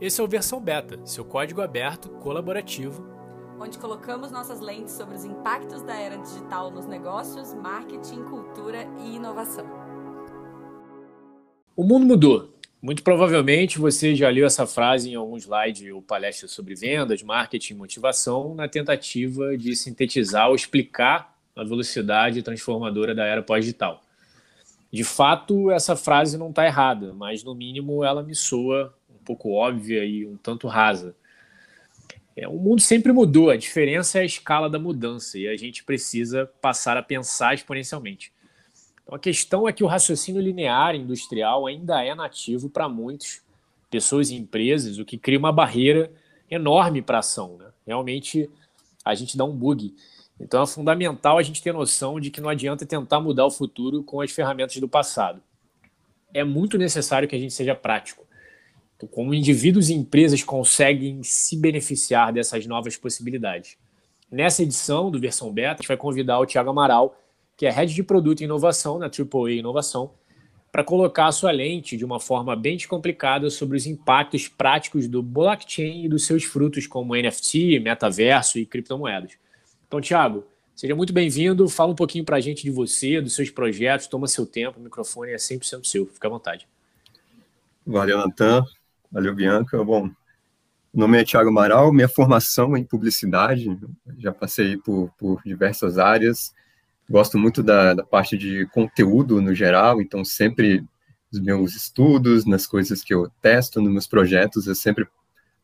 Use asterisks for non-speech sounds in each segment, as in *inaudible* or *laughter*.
Esse é o Versão Beta, seu código aberto, colaborativo, onde colocamos nossas lentes sobre os impactos da era digital nos negócios, marketing, cultura e inovação. O mundo mudou. Muito provavelmente você já leu essa frase em algum slide ou palestra sobre vendas, marketing e motivação, na tentativa de sintetizar ou explicar a velocidade transformadora da era pós-digital. De fato, essa frase não está errada, mas no mínimo ela me soa pouco óbvia e um tanto rasa. É, o mundo sempre mudou, a diferença é a escala da mudança e a gente precisa passar a pensar exponencialmente. Então, a questão é que o raciocínio linear industrial ainda é nativo para muitas pessoas e empresas, o que cria uma barreira enorme para a ação. Né? Realmente, a gente dá um bug. Então, é fundamental a gente ter noção de que não adianta tentar mudar o futuro com as ferramentas do passado. É muito necessário que a gente seja prático. Como indivíduos e empresas conseguem se beneficiar dessas novas possibilidades. Nessa edição do Versão Beta, a gente vai convidar o Tiago Amaral, que é Head de Produto e Inovação na AAA Inovação, para colocar a sua lente de uma forma bem descomplicada sobre os impactos práticos do blockchain e dos seus frutos como NFT, metaverso e criptomoedas. Então, Tiago, seja muito bem-vindo. Fala um pouquinho para a gente de você, dos seus projetos, toma seu tempo, o microfone é 100% seu, fica à vontade. Valeu, Natan. Valeu, Bianca. Bom, meu nome é Tiago Amaral, minha formação é em publicidade, já passei por, por diversas áreas, Gosto muito da, da parte de conteúdo no geral, então sempre nos meus estudos, nas coisas que eu testo, nos meus projetos, eu sempre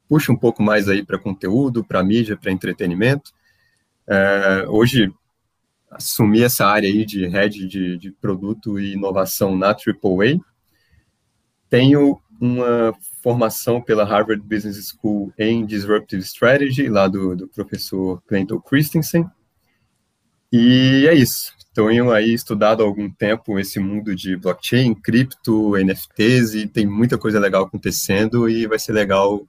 puxo um pouco mais aí para conteúdo, para mídia, para entretenimento. É, hoje assumi essa área aí de head de, de produto e inovação na AAA. Tenho uma formação pela Harvard Business School em Disruptive Strategy, lá do, do professor Clinton Christensen. E é isso. Tenho aí estudado há algum tempo esse mundo de blockchain, cripto, NFTs e tem muita coisa legal acontecendo e vai ser legal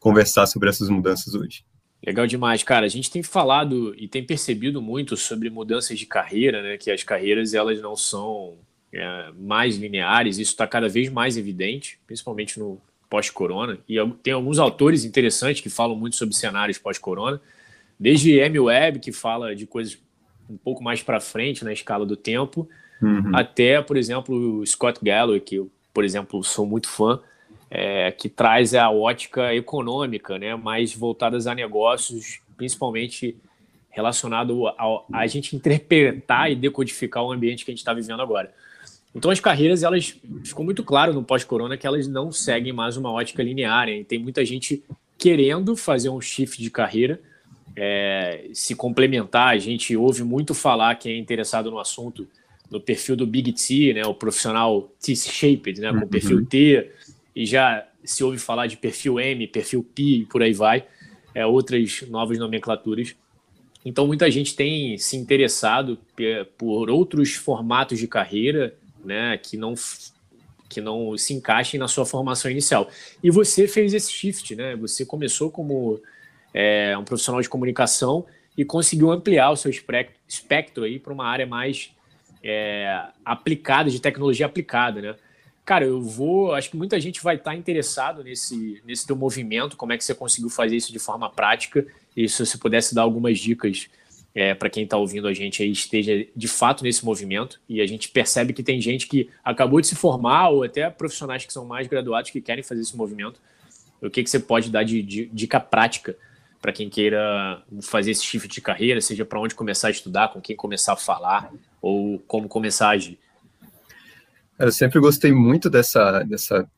conversar sobre essas mudanças hoje. Legal demais, cara. A gente tem falado e tem percebido muito sobre mudanças de carreira, né? Que as carreiras elas não são é, mais lineares. Isso está cada vez mais evidente, principalmente no pós-corona. E tem alguns autores interessantes que falam muito sobre cenários pós-corona, desde M Web que fala de coisas um pouco mais para frente na escala do tempo, uhum. até, por exemplo, o Scott Galloway, que eu, por exemplo, sou muito fã, é, que traz a ótica econômica, né, mais voltadas a negócios, principalmente relacionado a, a gente interpretar e decodificar o ambiente que a gente está vivendo agora. Então as carreiras, elas ficou muito claro no pós-corona que elas não seguem mais uma ótica linear, e tem muita gente querendo fazer um shift de carreira, é, se complementar. A gente ouve muito falar, quem é interessado no assunto, no perfil do Big T, né, o profissional T-shaped, né, com uhum. perfil T, e já se ouve falar de perfil M, perfil P e por aí vai, é, outras novas nomenclaturas. Então, muita gente tem se interessado por outros formatos de carreira né, que não que não se encaixem na sua formação inicial. E você fez esse shift, né? Você começou como é um profissional de comunicação e conseguiu ampliar o seu espectro aí para uma área mais é, aplicada, de tecnologia aplicada, né? Cara, eu vou. Acho que muita gente vai estar interessado nesse, nesse teu movimento, como é que você conseguiu fazer isso de forma prática. E se você pudesse dar algumas dicas é, para quem está ouvindo a gente aí, esteja de fato nesse movimento. E a gente percebe que tem gente que acabou de se formar, ou até profissionais que são mais graduados que querem fazer esse movimento. O que, que você pode dar de, de dica prática para quem queira fazer esse shift de carreira, seja para onde começar a estudar, com quem começar a falar ou como começar a agir? Eu sempre gostei muito dessa, dessa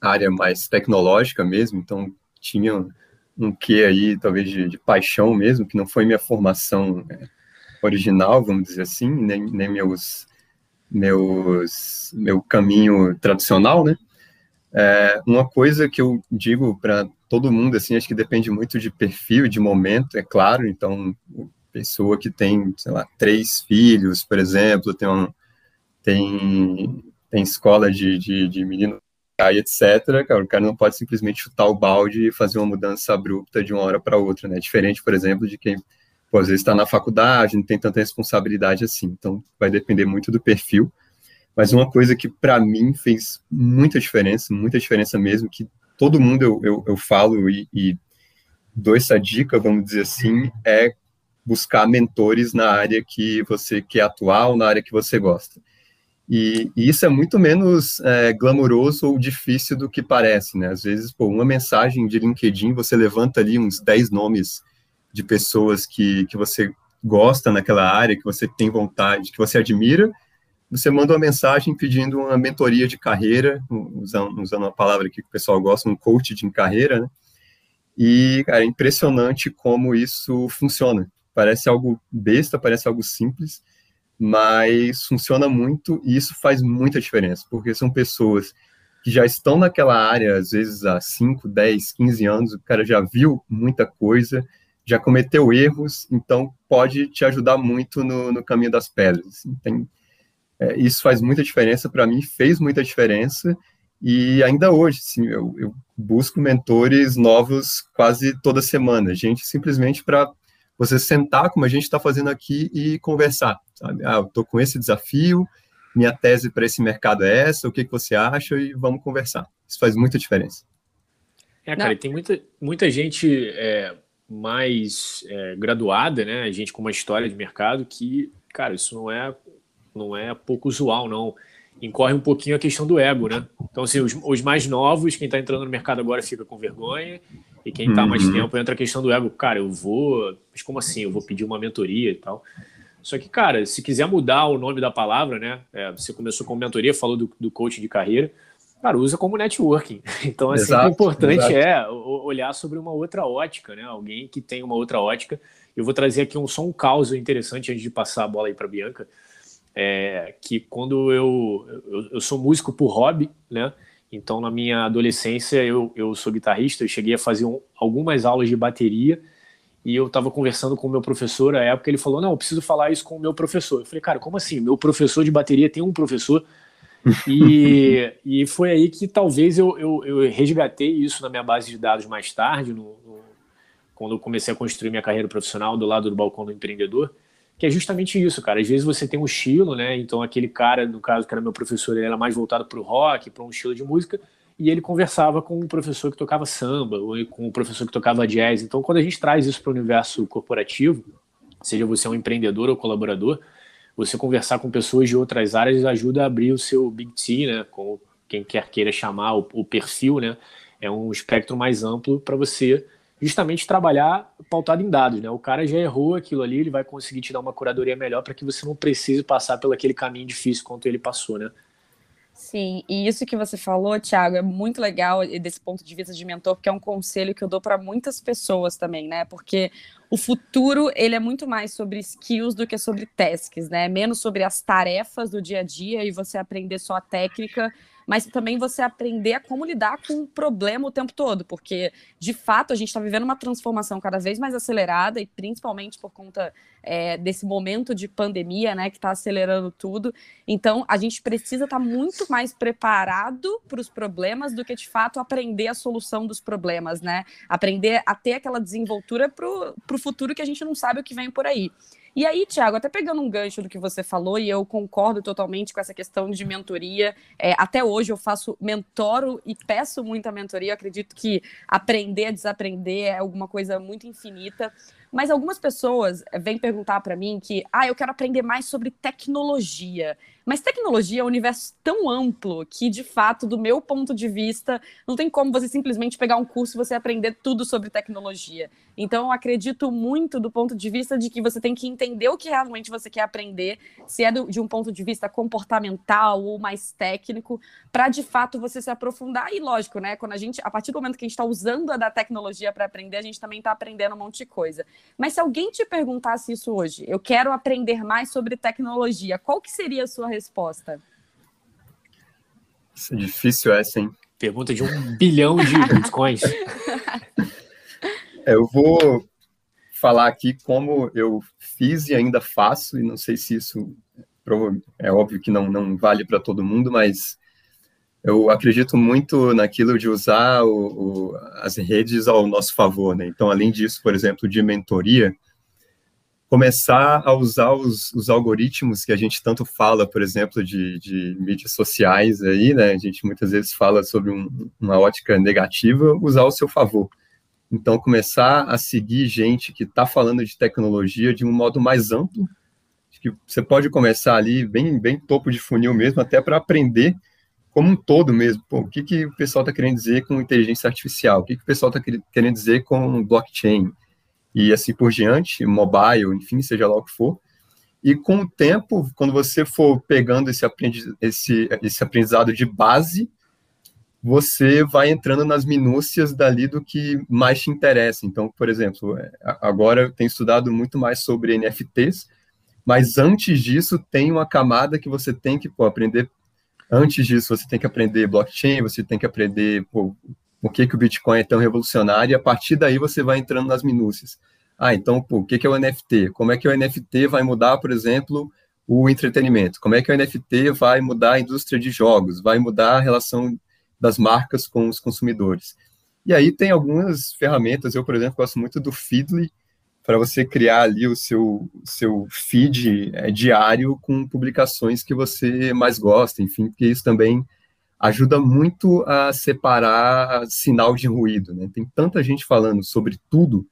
área mais tecnológica mesmo, então tinha um quê aí, talvez, de, de paixão mesmo, que não foi minha formação é, original, vamos dizer assim, nem, nem meus, meus, meu caminho tradicional, né? É, uma coisa que eu digo para todo mundo, assim, acho que depende muito de perfil, de momento, é claro. Então, pessoa que tem, sei lá, três filhos, por exemplo, tem, um, tem, tem escola de, de, de menino etc., cara, o cara não pode simplesmente chutar o balde e fazer uma mudança abrupta de uma hora para outra, né? Diferente, por exemplo, de quem, pô, às vezes está na faculdade, não tem tanta responsabilidade assim. Então, vai depender muito do perfil. Mas uma coisa que para mim fez muita diferença, muita diferença mesmo, que todo mundo eu, eu, eu falo e, e dou essa dica, vamos dizer assim, é buscar mentores na área que você quer atuar ou na área que você gosta. E, e isso é muito menos é, glamouroso ou difícil do que parece, né? Às vezes, por uma mensagem de LinkedIn, você levanta ali uns 10 nomes de pessoas que, que você gosta naquela área, que você tem vontade, que você admira, você manda uma mensagem pedindo uma mentoria de carreira, usando, usando uma palavra que o pessoal gosta, um coach de carreira, né? E, cara, é impressionante como isso funciona. Parece algo besta, parece algo simples, mas funciona muito e isso faz muita diferença, porque são pessoas que já estão naquela área, às vezes há 5, 10, 15 anos, o cara já viu muita coisa, já cometeu erros, então pode te ajudar muito no, no caminho das pedras. Tem, é, isso faz muita diferença para mim, fez muita diferença, e ainda hoje, eu, eu busco mentores novos quase toda semana, gente simplesmente para você sentar como a gente está fazendo aqui e conversar, sabe? Ah, eu estou com esse desafio, minha tese para esse mercado é essa, o que, que você acha e vamos conversar. Isso faz muita diferença. É, cara, tem muita, muita gente é, mais é, graduada, né? Gente com uma história de mercado que, cara, isso não é, não é pouco usual, não. Incorre um pouquinho a questão do ego, né? Então, assim, os, os mais novos, quem está entrando no mercado agora fica com vergonha, e quem está uhum. mais tempo entra a questão do ego. Cara, eu vou. Mas como assim? Eu vou pedir uma mentoria e tal. Só que, cara, se quiser mudar o nome da palavra, né? É, você começou com mentoria, falou do, do coach de carreira cara, usa como networking. *laughs* Então, assim, exato, o importante exato. é olhar sobre uma outra ótica, né? Alguém que tem uma outra ótica. Eu vou trazer aqui um, só um caso interessante antes de passar a bola aí para Bianca. É, que quando eu, eu, eu, sou músico por hobby, né? Então, na minha adolescência, eu, eu sou guitarrista, eu cheguei a fazer um, algumas aulas de bateria e eu estava conversando com o meu professor à época, ele falou, não, eu preciso falar isso com o meu professor. Eu falei, cara, como assim? Meu professor de bateria tem um professor e, *laughs* e foi aí que talvez eu, eu, eu, resgatei isso na minha base de dados mais tarde, no, no, quando eu comecei a construir minha carreira profissional do lado do balcão do empreendedor, que é justamente isso, cara. Às vezes você tem um estilo, né? Então aquele cara, no caso que era meu professor, ele era mais voltado para o rock, para um estilo de música, e ele conversava com um professor que tocava samba, ou com um professor que tocava jazz. Então quando a gente traz isso para o universo corporativo, seja você um empreendedor ou colaborador, você conversar com pessoas de outras áreas ajuda a abrir o seu Big T, né? Com quem quer queira chamar o, perfil, né? É um espectro mais amplo para você justamente trabalhar pautado em dados, né? O cara já errou aquilo ali, ele vai conseguir te dar uma curadoria melhor para que você não precise passar pelo aquele caminho difícil quanto ele passou, né? Sim, e isso que você falou, Thiago, é muito legal desse ponto de vista de mentor, porque é um conselho que eu dou para muitas pessoas também, né? Porque o futuro, ele é muito mais sobre skills do que sobre tasks, né? Menos sobre as tarefas do dia a dia e você aprender só a técnica mas também você aprender a como lidar com o problema o tempo todo, porque de fato a gente está vivendo uma transformação cada vez mais acelerada e principalmente por conta é, desse momento de pandemia, né, que está acelerando tudo. Então a gente precisa estar tá muito mais preparado para os problemas do que de fato aprender a solução dos problemas, né? Aprender a ter aquela desenvoltura para o futuro que a gente não sabe o que vem por aí. E aí, Tiago, até pegando um gancho do que você falou, e eu concordo totalmente com essa questão de mentoria. É, até hoje eu faço mentoro e peço muita mentoria. Eu acredito que aprender a desaprender é alguma coisa muito infinita. Mas algumas pessoas vêm perguntar para mim que, ah, eu quero aprender mais sobre tecnologia. Mas tecnologia é um universo tão amplo que, de fato, do meu ponto de vista, não tem como você simplesmente pegar um curso e você aprender tudo sobre tecnologia. Então, eu acredito muito do ponto de vista de que você tem que entender o que realmente você quer aprender, se é do, de um ponto de vista comportamental ou mais técnico, para de fato você se aprofundar. E lógico, né? Quando a gente, a partir do momento que a gente está usando a da tecnologia para aprender, a gente também está aprendendo um monte de coisa. Mas se alguém te perguntasse isso hoje, eu quero aprender mais sobre tecnologia, qual que seria a sua resposta? Isso é difícil essa, hein? Pergunta de um bilhão de *laughs* bitcoins. É, eu vou falar aqui como eu fiz e ainda faço, e não sei se isso é óbvio que não, não vale para todo mundo, mas eu acredito muito naquilo de usar o, o, as redes ao nosso favor, né? Então, além disso, por exemplo, de mentoria, começar a usar os, os, algoritmos que a gente tanto fala, por exemplo, de, de mídias sociais aí, né? A gente muitas vezes fala sobre um, uma ótica negativa, usar ao seu favor. Então, começar a seguir gente que está falando de tecnologia de um modo mais amplo, que você pode começar ali bem, bem topo de funil mesmo, até para aprender como um todo mesmo. Pô, o que, que o pessoal está querendo dizer com inteligência artificial? O que, que o pessoal está querendo dizer com blockchain? e assim por diante, mobile, enfim, seja lá o que for. E com o tempo, quando você for pegando esse, aprendiz, esse, esse aprendizado de base, você vai entrando nas minúcias dali do que mais te interessa. Então, por exemplo, é, agora eu tenho estudado muito mais sobre NFTs, mas antes disso tem uma camada que você tem que pô, aprender. Antes disso, você tem que aprender blockchain, você tem que aprender pô, por que, que o Bitcoin é tão revolucionário, e a partir daí você vai entrando nas minúcias. Ah, então, pô, o que, que é o NFT? Como é que o NFT vai mudar, por exemplo, o entretenimento? Como é que o NFT vai mudar a indústria de jogos? Vai mudar a relação das marcas com os consumidores? E aí tem algumas ferramentas, eu, por exemplo, gosto muito do Feedly, para você criar ali o seu, seu feed é, diário com publicações que você mais gosta, enfim, porque isso também ajuda muito a separar sinal de ruído, né? Tem tanta gente falando sobre tudo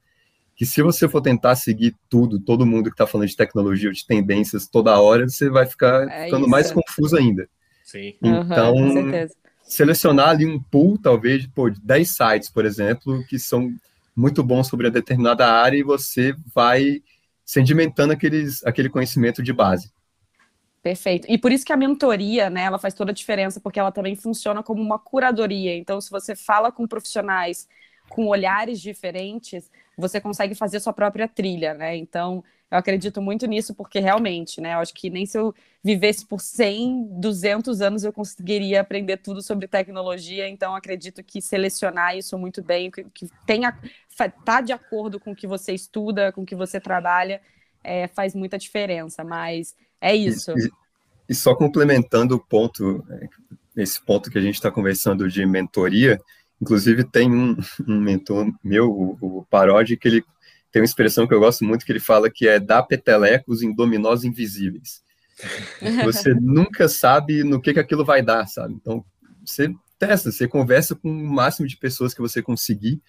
que se você for tentar seguir tudo, todo mundo que está falando de tecnologia ou de tendências toda hora, você vai ficar é ficando isso. mais confuso ainda. Sim. Então, uhum, selecionar ali um pool, talvez, pô, de 10 sites, por exemplo, que são muito bons sobre a determinada área e você vai sedimentando aqueles, aquele conhecimento de base. Perfeito. E por isso que a mentoria, né, ela faz toda a diferença, porque ela também funciona como uma curadoria. Então, se você fala com profissionais com olhares diferentes, você consegue fazer sua própria trilha, né? Então, eu acredito muito nisso, porque realmente, né, eu acho que nem se eu vivesse por 100, 200 anos eu conseguiria aprender tudo sobre tecnologia. Então, acredito que selecionar isso muito bem, que, que tenha, tá de acordo com o que você estuda, com o que você trabalha, é, faz muita diferença. Mas é isso. E, e só complementando o ponto, é, esse ponto que a gente está conversando de mentoria, inclusive tem um, *laughs* um mentor meu, o, o Parodi, que ele tem uma expressão que eu gosto muito, que ele fala que é dar petelecos em dominós invisíveis. *laughs* Você nunca sabe no que, que aquilo vai dar, sabe? Então, você testa, você conversa com o máximo de pessoas que você conseguir,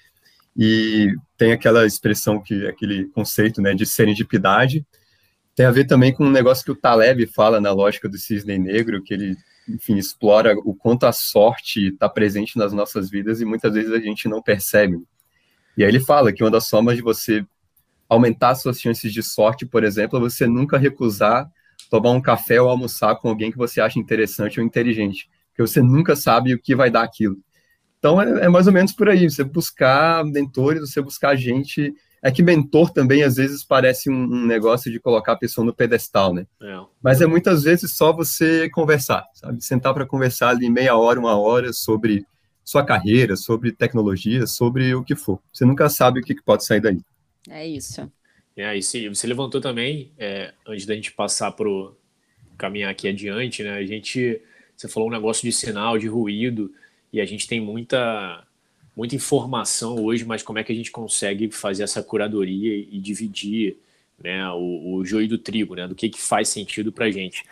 e tem aquela expressão, que aquele conceito né, de serendipidade, tem a ver também com um negócio que o Taleb fala na lógica do cisne negro, que ele, enfim, explora o quanto a sorte está presente nas nossas vidas e muitas vezes a gente não percebe. E aí ele fala que uma das formas de você aumentar suas chances de sorte, por exemplo, é você nunca recusar tomar um café ou almoçar com alguém que você acha interessante ou inteligente, porque você nunca sabe o que vai dar aquilo. Então é, é mais ou menos por aí, você buscar mentores, você buscar gente é que mentor também, às vezes, parece um, um negócio de colocar a pessoa no pedestal, né? É. Mas é muitas vezes só você conversar, sabe? Sentar para conversar ali meia hora, uma hora sobre sua carreira, sobre tecnologia, sobre o que for. Você nunca sabe o que, que pode sair daí. É isso. É, e você levantou também, é, antes da gente passar para caminhar aqui adiante, né? A gente, você falou um negócio de sinal, de ruído, e a gente tem muita muita informação hoje, mas como é que a gente consegue fazer essa curadoria e dividir né, o, o joio do trigo, né, do que, que faz sentido para a gente.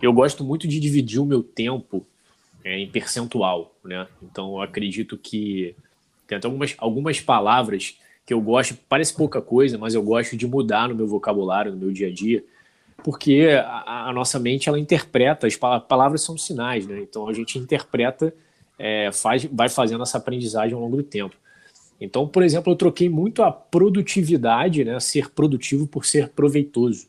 Eu gosto muito de dividir o meu tempo é, em percentual, né? Então eu acredito que tem até algumas, algumas palavras que eu gosto, parece pouca coisa, mas eu gosto de mudar no meu vocabulário, no meu dia a dia, porque a, a nossa mente ela interpreta, as palavras são sinais, né? Então a gente interpreta é, faz, vai fazendo essa aprendizagem ao longo do tempo. Então, por exemplo, eu troquei muito a produtividade, né, ser produtivo por ser proveitoso.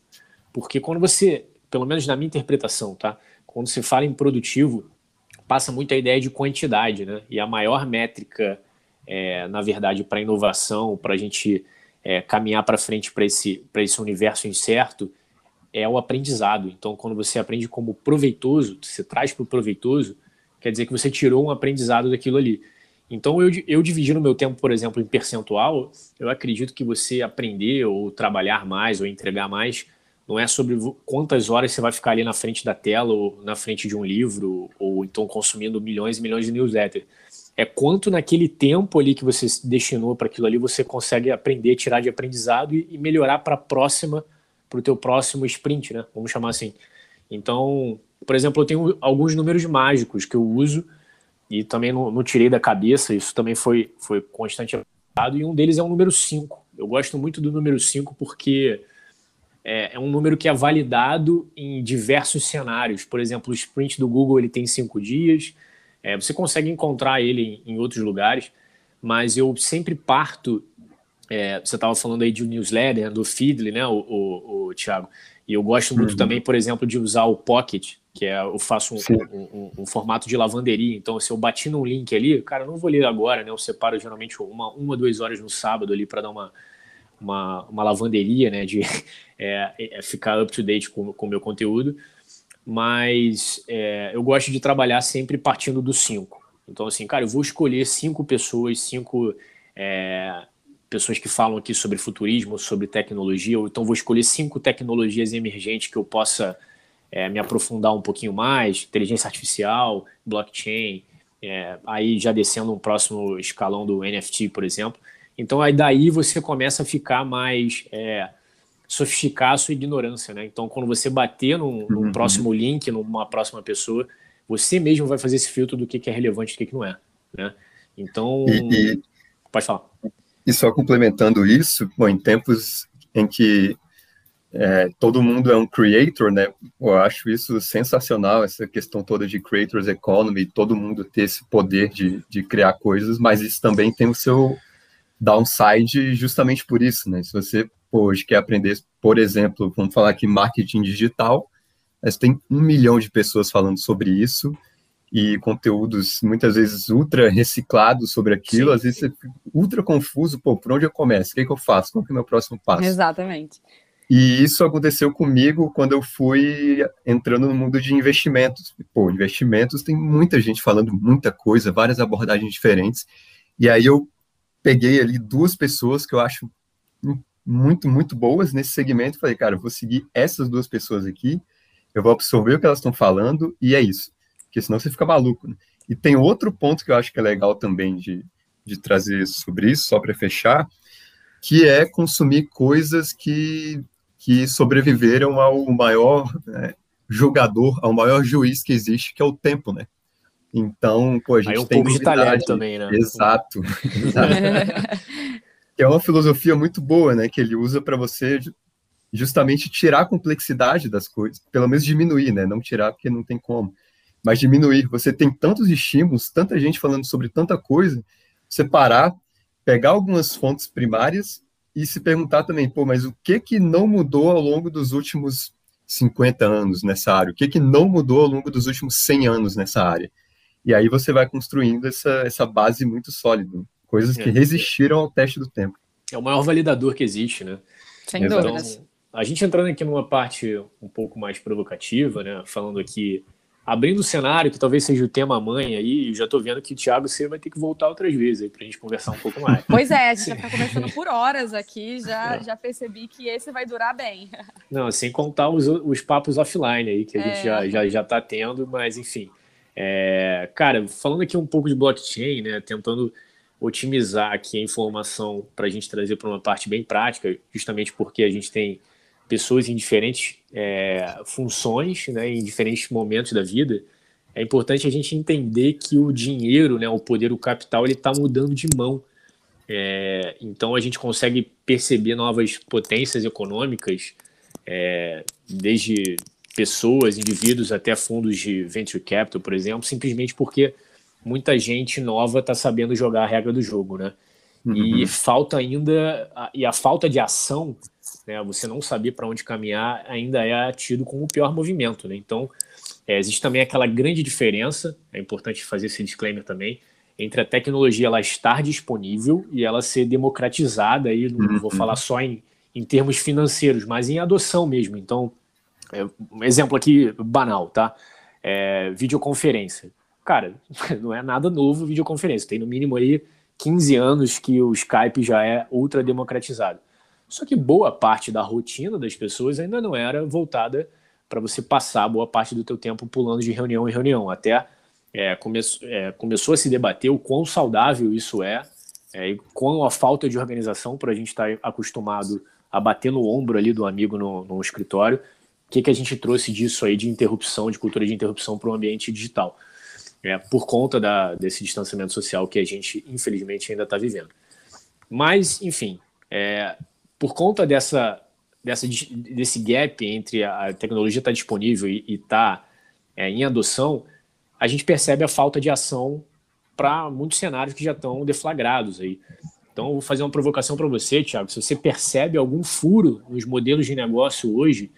Porque quando você, pelo menos na minha interpretação, tá? Quando você fala em produtivo, passa muito a ideia de quantidade, né? E a maior métrica, é, na verdade, para inovação, para a gente é, caminhar para frente para esse, esse universo incerto, é o aprendizado. Então, quando você aprende como proveitoso, você traz para o proveitoso, quer dizer que você tirou um aprendizado daquilo ali. Então, eu, eu dividindo meu tempo, por exemplo, em percentual, eu acredito que você aprender ou trabalhar mais ou entregar mais não é sobre quantas horas você vai ficar ali na frente da tela ou na frente de um livro ou então consumindo milhões e milhões de newsletters. É quanto naquele tempo ali que você destinou para aquilo ali você consegue aprender, tirar de aprendizado e, e melhorar para a próxima o teu próximo sprint, né? Vamos chamar assim. Então, por exemplo, eu tenho alguns números mágicos que eu uso e também não, não tirei da cabeça, isso também foi, foi constante e um deles é o número 5. Eu gosto muito do número 5 porque é, é, um número que é validado em diversos cenários. Por exemplo, o sprint do Google ele tem cinco dias, é, você consegue encontrar ele em, em, outros lugares, mas eu sempre parto. É, você estava falando aí de um newsletter, do Feedly, né, o, o, o Thiago? E eu gosto muito uhum. também, por exemplo, de usar o Pocket, que é eu faço um, um, um, um, formato de lavanderia. Então, se eu bati num link ali, cara, eu não vou ler agora, né? Eu separo geralmente uma, uma duas horas no sábado ali para dar uma, uma, uma, lavanderia, né? De *laughs* é, é ficar up to date com o meu conteúdo. Mas é, eu gosto de trabalhar sempre partindo do cinco. Então, assim, cara, eu vou escolher cinco pessoas, cinco é, pessoas que falam aqui sobre futurismo, sobre tecnologia, ou então vou escolher cinco tecnologias emergentes que eu possa é, me aprofundar um pouquinho mais, inteligência artificial, blockchain, é, aí já descendo um próximo escalão do NFT, por exemplo. Então aí daí você começa a ficar mais é, sofisticar a sua ignorância, né? Então quando você bater num, num uhum. próximo link, numa próxima pessoa, você mesmo vai fazer esse filtro do que, que é relevante e do que, que não é, né? Então, e, e, pode falar. E só complementando isso, bom, em tempos em que é, todo mundo é um creator, né? Eu acho isso sensacional, essa questão toda de creators economy, todo mundo ter esse poder de, de criar coisas, mas isso também tem o seu downside justamente por isso, né? Se você hoje quer aprender, por exemplo, vamos falar aqui marketing digital, mas tem um milhão de pessoas falando sobre isso, e conteúdos muitas vezes ultra reciclados sobre aquilo, sim, às vezes você fica ultra confuso, pô, por onde eu começo? O que, é que eu faço? Qual que é o meu próximo passo? Exatamente. E isso aconteceu comigo quando eu fui entrando no mundo de investimentos. Pô, investimentos tem muita gente falando muita coisa, várias abordagens diferentes. E aí eu peguei ali duas pessoas que eu acho muito, muito boas nesse segmento. Falei, cara, eu vou seguir essas duas pessoas aqui, eu vou absorver o que elas estão falando, e é isso porque senão você fica maluco. Né? E tem outro ponto que eu acho que é legal também de, de trazer sobre isso, só para fechar, que é consumir coisas que, que sobreviveram ao maior né, jogador, ao maior juiz que existe, que é o tempo, né? Então, pô, a gente Aí um tem pouco de talento também, né? Exato. *laughs* exato. é uma filosofia muito boa, né? Que ele usa para você justamente tirar a complexidade das coisas, pelo menos diminuir, né? Não tirar porque não tem como mas diminuir. Você tem tantos estímulos, tanta gente falando sobre tanta coisa, você parar, pegar algumas fontes primárias e se perguntar também, pô, mas o que que não mudou ao longo dos últimos 50 anos nessa área? O que que não mudou ao longo dos últimos 100 anos nessa área? E aí você vai construindo essa, essa base muito sólida, coisas que é. resistiram ao teste do tempo. É o maior validador que existe, né? Sem então, dúvidas. A gente entrando aqui numa parte um pouco mais provocativa, né? Falando aqui abrindo o cenário, que talvez seja o tema mãe aí, já estou vendo que, Thiago, você vai ter que voltar outras vezes aí para a gente conversar um pouco mais. Pois é, a gente *laughs* já está conversando por horas aqui, já, é. já percebi que esse vai durar bem. *laughs* Não, sem contar os, os papos offline aí, que a é. gente já, já, já tá tendo, mas enfim. É, cara, falando aqui um pouco de blockchain, né, tentando otimizar aqui a informação para a gente trazer para uma parte bem prática, justamente porque a gente tem pessoas em diferentes é, funções, né, em diferentes momentos da vida, é importante a gente entender que o dinheiro, né, o poder, o capital, ele está mudando de mão. É, então a gente consegue perceber novas potências econômicas, é, desde pessoas, indivíduos até fundos de venture capital, por exemplo, simplesmente porque muita gente nova está sabendo jogar a regra do jogo, né? Uhum. E falta ainda e a falta de ação né? Você não saber para onde caminhar ainda é tido como o pior movimento, né? Então, é, existe também aquela grande diferença, é importante fazer esse disclaimer também, entre a tecnologia ela estar disponível e ela ser democratizada, aí não vou falar só em, em termos financeiros, mas em adoção mesmo. Então, é, um exemplo aqui banal, tá? É, videoconferência. Cara, *laughs* não é nada novo videoconferência, tem no mínimo aí 15 anos que o Skype já é ultra democratizado. Só que boa parte da rotina das pessoas ainda não era voltada para você passar boa parte do teu tempo pulando de reunião em reunião. Até é, come é, começou a se debater o quão saudável isso é, é e quão a falta de organização, por a gente estar tá acostumado a bater no ombro ali do amigo no, no escritório. O que, que a gente trouxe disso aí de interrupção, de cultura de interrupção para o ambiente digital? É, por conta da, desse distanciamento social que a gente, infelizmente, ainda está vivendo. Mas, enfim, é, por conta dessa, dessa, desse gap entre a tecnologia estar tá disponível e estar tá, é, em adoção, a gente percebe a falta de ação para muitos cenários que já estão deflagrados aí. Então, vou fazer uma provocação para você, Thiago. Se você percebe algum furo nos modelos de negócio hoje,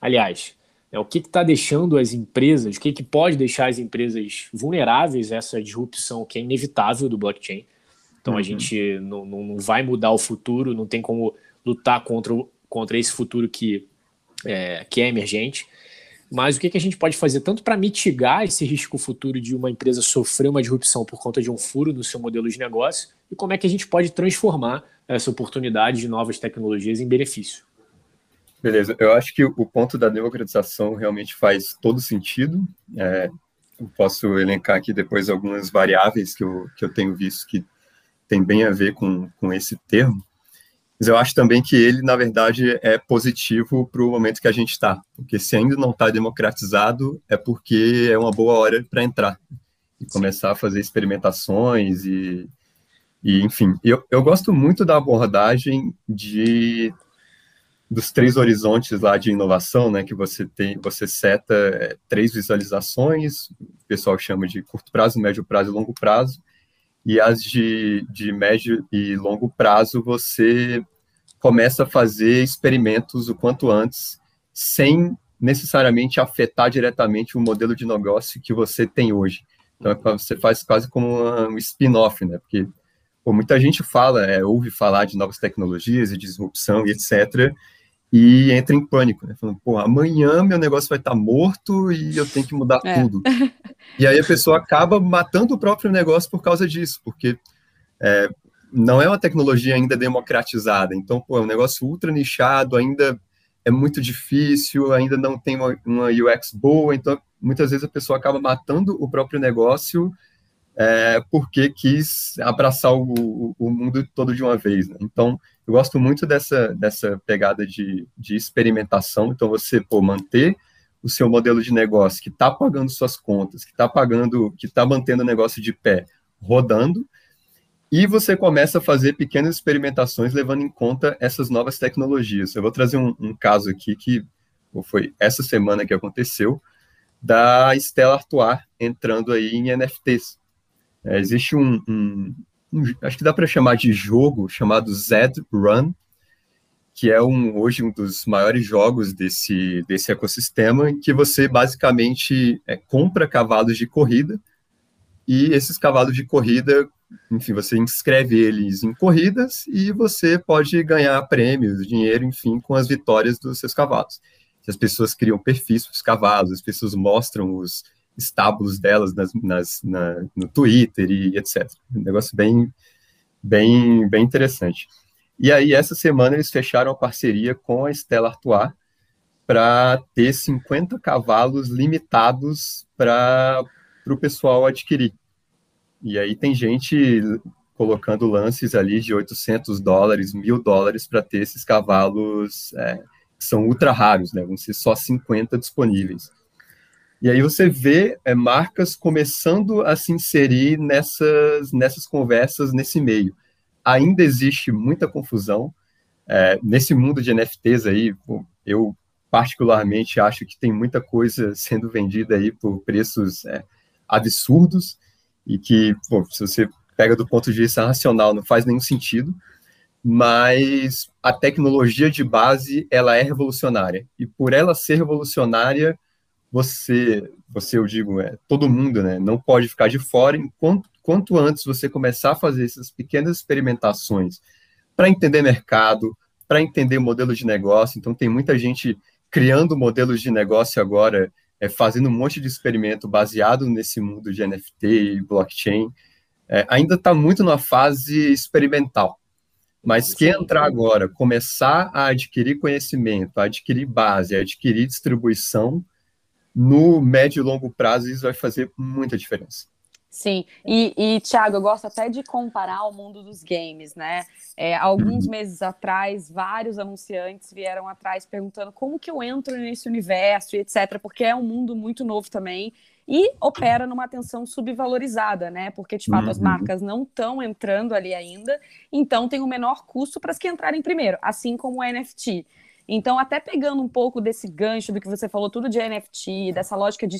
aliás, é, o que está deixando as empresas, o que, que pode deixar as empresas vulneráveis a essa disrupção que é inevitável do blockchain. Então, uhum. a gente não, não vai mudar o futuro, não tem como lutar contra, contra esse futuro que é, que é emergente mas o que, que a gente pode fazer tanto para mitigar esse risco futuro de uma empresa sofrer uma disrupção por conta de um furo no seu modelo de negócio e como é que a gente pode transformar essa oportunidade de novas tecnologias em benefício. Beleza, eu acho que o ponto da democratização realmente faz todo sentido. É, eu posso elencar aqui depois algumas variáveis que eu, que eu tenho visto que tem bem a ver com, com esse termo. Mas eu acho também que ele, na verdade, é positivo para o momento que a gente está. Porque se ainda não está democratizado, é porque é uma boa hora para entrar e começar a fazer experimentações e, e enfim. Eu, eu gosto muito da abordagem de dos três horizontes lá de inovação, né, que você tem, você seta é, três visualizações, o pessoal chama de curto prazo, médio prazo e longo prazo, e as de, de médio e longo prazo você começa a fazer experimentos o quanto antes, sem necessariamente afetar diretamente o modelo de negócio que você tem hoje. Então, é você faz quase como um spin-off, né? Porque pô, muita gente fala, é, ouve falar de novas tecnologias e disrupção e etc., e entra em pânico, né? Falando, pô, amanhã meu negócio vai estar morto e eu tenho que mudar é. tudo. *laughs* E aí a pessoa acaba matando o próprio negócio por causa disso, porque é, não é uma tecnologia ainda democratizada. Então, pô, é um negócio ultra nichado, ainda é muito difícil, ainda não tem uma, uma UX boa, então muitas vezes a pessoa acaba matando o próprio negócio é, porque quis abraçar o, o, mundo todo de uma vez. Né? Então, eu gosto muito dessa, dessa pegada de, de experimentação. Então, você pô, manter o seu modelo de negócio que está pagando suas contas, que está pagando, que está mantendo o negócio de pé, rodando, e você começa a fazer pequenas experimentações levando em conta essas novas tecnologias. Eu vou trazer um, um caso aqui que foi essa semana que aconteceu, da Stella Artois entrando aí em NFTs. É, existe um, um, um, acho que dá para chamar de jogo chamado Zed Run, que é um, hoje um dos maiores jogos desse, desse ecossistema, em que você basicamente é, compra cavalos de corrida e esses cavalos de corrida, enfim, você inscreve eles em corridas e você pode ganhar prêmios, dinheiro, enfim, com as vitórias dos seus cavalos. As pessoas criam perfis para os cavalos, as pessoas mostram os, estábulos delas nas, nas, na, no Twitter e etc. Um negócio bem, bem, bem interessante. E aí, essa semana, eles fecharam a parceria com a Stella Artois para ter 50 cavalos limitados para o pessoal adquirir. E aí tem gente colocando lances ali de 800 dólares, mil dólares para ter esses cavalos é, que são ultra raros, né? Vão ser só 50 disponíveis. E aí você vê é, marcas começando a se inserir nessas, nessas conversas nesse meio. Ainda existe muita confusão. É, nesse mundo de NFTs aí, eu particularmente acho que tem muita coisa *laughs* sendo vendida aí por preços é, absurdos e que, pô, se você pega do ponto de vista racional, não faz nenhum sentido, mas a tecnologia de base, ela é revolucionária. E por ela ser revolucionária, você, você eu digo, é, todo mundo, né, não pode ficar de fora enquanto quanto antes você começar a fazer essas pequenas experimentações para entender mercado, para entender modelo de negócio. Então tem muita gente criando modelos de negócio agora, é, fazendo um monte de experimento baseado nesse mundo de NFT e blockchain. É, ainda está muito na fase experimental. Mas quem entrar agora, começar a adquirir conhecimento, a adquirir base, a adquirir distribuição, no médio e longo prazo isso vai fazer muita diferença. Sim, e, e Thiago, eu gosto até de comparar o mundo dos games, né? É, alguns uhum. meses atrás, vários anunciantes vieram atrás perguntando como que eu entro nesse universo e etc., porque é um mundo muito novo também e opera numa atenção subvalorizada, né? Porque de fato uhum. as marcas não estão entrando ali ainda, então tem o um menor custo para as que entrarem primeiro, assim como o NFT. Então, até pegando um pouco desse gancho do que você falou, tudo de NFT, dessa lógica de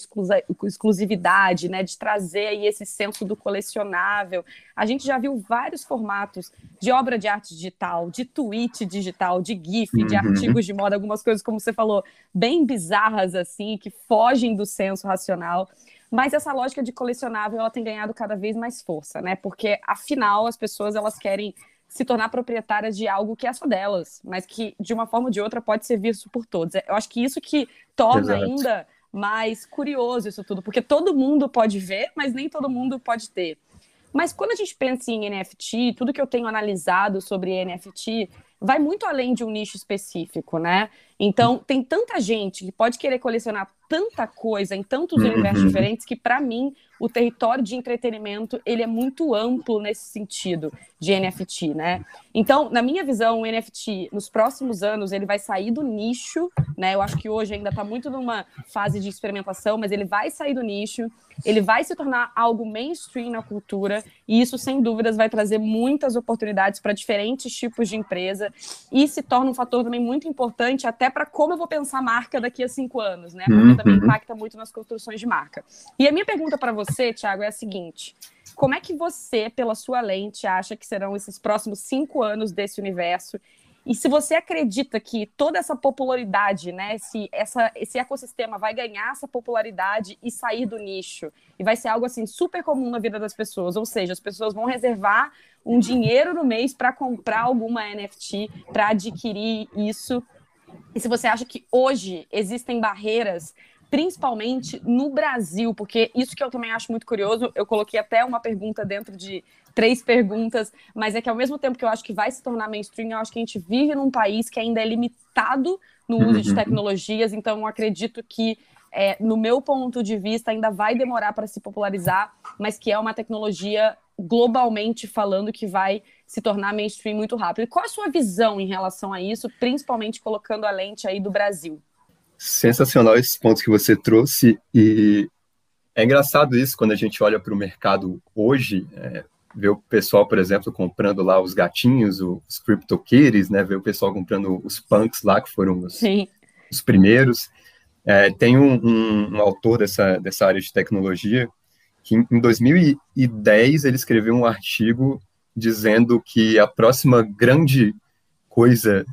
exclusividade, né, de trazer aí esse senso do colecionável, a gente já viu vários formatos de obra de arte digital, de tweet digital, de GIF, uhum. de artigos de moda, algumas coisas, como você falou, bem bizarras assim, que fogem do senso racional. Mas essa lógica de colecionável, ela tem ganhado cada vez mais força, né? Porque afinal as pessoas elas querem se tornar proprietárias de algo que é só delas, mas que de uma forma ou de outra pode ser visto por todos. Eu acho que isso que torna Exato. ainda mais curioso isso tudo, porque todo mundo pode ver, mas nem todo mundo pode ter. Mas quando a gente pensa em NFT, tudo que eu tenho analisado sobre NFT vai muito além de um nicho específico, né? Então, tem tanta gente que pode querer colecionar tanta coisa em tantos uhum. universos diferentes que, para mim, o território de entretenimento ele é muito amplo nesse sentido de NFT, né? Então, na minha visão, o NFT nos próximos anos ele vai sair do nicho, né? Eu acho que hoje ainda está muito numa fase de experimentação, mas ele vai sair do nicho, ele vai se tornar algo mainstream na cultura e isso, sem dúvidas, vai trazer muitas oportunidades para diferentes tipos de empresa e se torna um fator também muito importante até para como eu vou pensar marca daqui a cinco anos, né? Porque uhum. também impacta muito nas construções de marca. E a minha pergunta para você você, Thiago, é a seguinte: como é que você, pela sua lente, acha que serão esses próximos cinco anos desse universo? E se você acredita que toda essa popularidade, né, esse, essa, esse ecossistema vai ganhar essa popularidade e sair do nicho, e vai ser algo assim super comum na vida das pessoas, ou seja, as pessoas vão reservar um dinheiro no mês para comprar alguma NFT, para adquirir isso. E se você acha que hoje existem barreiras principalmente no Brasil, porque isso que eu também acho muito curioso, eu coloquei até uma pergunta dentro de três perguntas, mas é que ao mesmo tempo que eu acho que vai se tornar mainstream, eu acho que a gente vive num país que ainda é limitado no uso de uhum. tecnologias, então eu acredito que é, no meu ponto de vista, ainda vai demorar para se popularizar, mas que é uma tecnologia globalmente falando que vai se tornar mainstream muito rápido. E qual a sua visão em relação a isso, principalmente colocando a lente aí do Brasil? sensacional esses pontos que você trouxe e é engraçado isso quando a gente olha para o mercado hoje, é, ver o pessoal, por exemplo, comprando lá os gatinhos, os CryptoKitties, né, ver o pessoal comprando os punks lá, que foram os, os primeiros. É, tem um, um, um, autor dessa, dessa área de tecnologia que em, em 2010 ele escreveu um artigo dizendo que a próxima grande coisa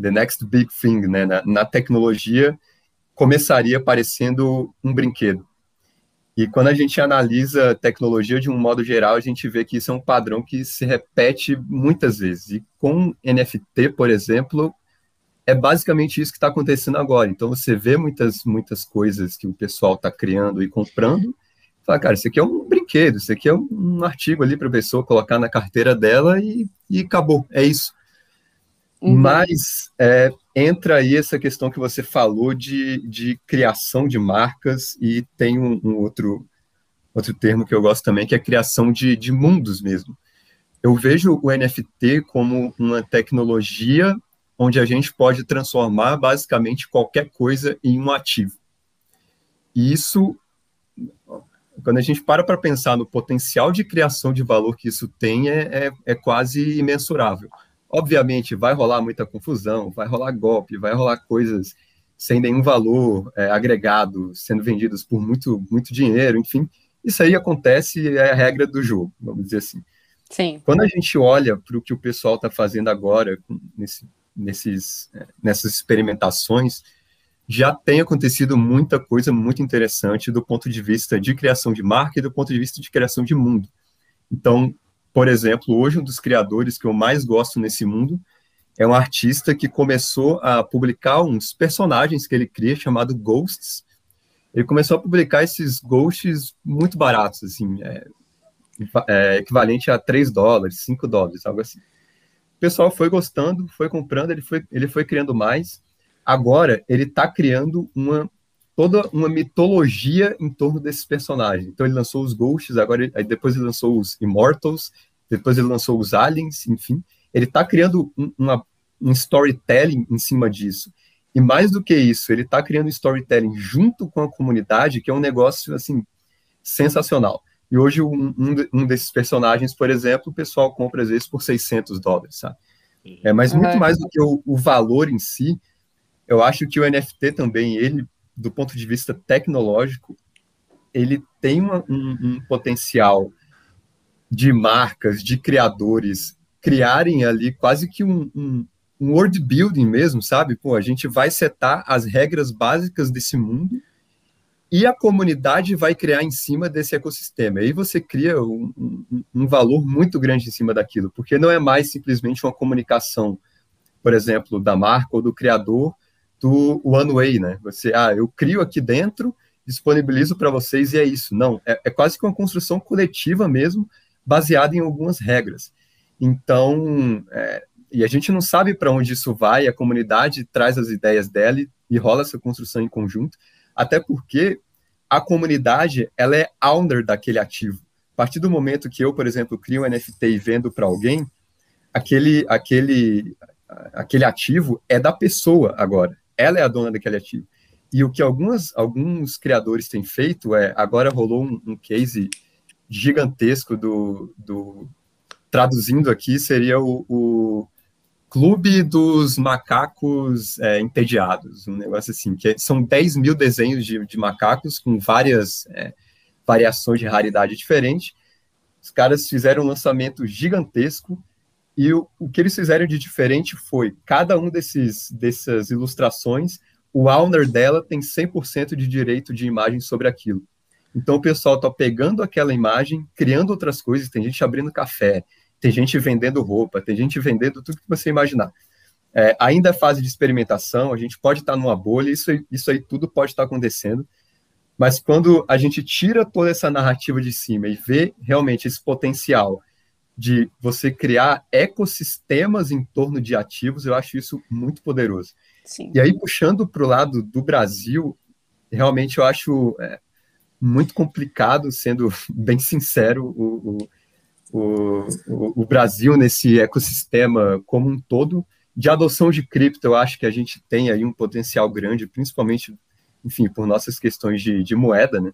the next big thing, né, na, na tecnologia, começaria parecendo um brinquedo. E quando a gente analisa tecnologia de um modo geral, a gente vê que isso é um padrão que se repete muitas vezes. E com NFT, por exemplo, é basicamente isso que está acontecendo agora. Então você vê muitas, muitas coisas que o pessoal está criando e comprando. Fala, cara, isso aqui é um brinquedo, isso aqui é um, artigo ali para a pessoa colocar na carteira dela e, e acabou. É isso. Uhum. Mas é, entra aí essa questão que você falou de, de criação de marcas e tem um, um, outro, outro termo que eu gosto também, que é criação de, de mundos mesmo. Eu vejo o NFT como uma tecnologia onde a gente pode transformar basicamente qualquer coisa em um ativo. E isso, quando a gente para para pensar no potencial de criação de valor que isso tem, é, é, é quase imensurável. Obviamente, vai rolar muita confusão, vai rolar golpe, vai rolar coisas sem nenhum valor é, agregado, sendo vendidos por muito, muito dinheiro, enfim. Isso aí acontece, é a regra do jogo, vamos dizer assim. Sim. Quando a gente olha para o que o pessoal está fazendo agora, nesse, nesses, é, nessas experimentações, já tem acontecido muita coisa muito interessante do ponto de vista de criação de marca e do ponto de vista de criação de mundo. Então, por exemplo, hoje um dos criadores que eu mais gosto nesse mundo é um artista que começou a publicar uns personagens que ele cria chamado Ghosts. Ele começou a publicar esses Ghosts muito baratos, assim, é, é, equivalente a 3 dólares, 5 dólares, algo assim. O pessoal foi gostando, foi comprando, ele foi, ele foi criando mais. Agora, ele está criando uma toda uma mitologia em torno desses personagens. Então ele lançou os Ghosts, agora aí depois ele lançou os Immortals, depois ele lançou os Aliens, enfim. Ele está criando um, uma, um storytelling em cima disso. E mais do que isso, ele está criando storytelling junto com a comunidade, que é um negócio assim sensacional. E hoje um, um, desses personagens, por exemplo, o pessoal compra às vezes por 600 dólares, sabe? É, mas muito mais do que o, o valor em si, eu acho que o NFT também, ele, do ponto de vista tecnológico, ele tem uma, um, um, potencial de marcas, de criadores criarem ali quase que um, um, um world building mesmo, sabe? Pô, a gente vai setar as regras básicas desse mundo e a comunidade vai criar em cima desse ecossistema. Aí você cria um, um, um, valor muito grande em cima daquilo, porque não é mais simplesmente uma comunicação, por exemplo, da marca ou do criador do One Way, né? Você, ah, eu crio aqui dentro, disponibilizo para vocês e é isso. Não, é, é quase que uma construção coletiva mesmo, baseada em algumas regras. Então, é, e a gente não sabe para onde isso vai, a comunidade traz as ideias dela e, e rola essa construção em conjunto, até porque a comunidade ela é owner daquele ativo. A partir do momento que eu, por exemplo, crio um NFT e vendo para alguém, aquele, aquele, aquele ativo é da pessoa agora ela é a dona daquele ativo. E o que algumas, alguns criadores têm feito é, agora rolou um, um case gigantesco do, do, traduzindo aqui, seria o, o Clube dos Macacos é, Entediados, um negócio assim, que são 10 mil desenhos de, de macacos com várias é, variações de raridade diferente. Os caras fizeram um lançamento gigantesco e o, o que eles fizeram de diferente foi, cada um desses dessas ilustrações, o owner dela tem 100% de direito de imagem sobre aquilo. Então o pessoal está pegando aquela imagem, criando outras coisas, tem gente abrindo café, tem gente vendendo roupa, tem gente vendendo tudo que você imaginar. É, ainda é fase de experimentação, a gente pode estar tá numa bolha, isso, isso aí tudo pode estar tá acontecendo, mas quando a gente tira toda essa narrativa de cima e vê realmente esse potencial de você criar ecossistemas em torno de ativos, eu acho isso muito poderoso. Sim. E aí, puxando para o lado do Brasil, realmente eu acho é, muito complicado, sendo *laughs* bem sincero, o, o, o, o, Brasil nesse ecossistema como um todo. De adoção de cripto, eu acho que a gente tem aí um potencial grande, principalmente, enfim, por nossas questões de, de moeda, né?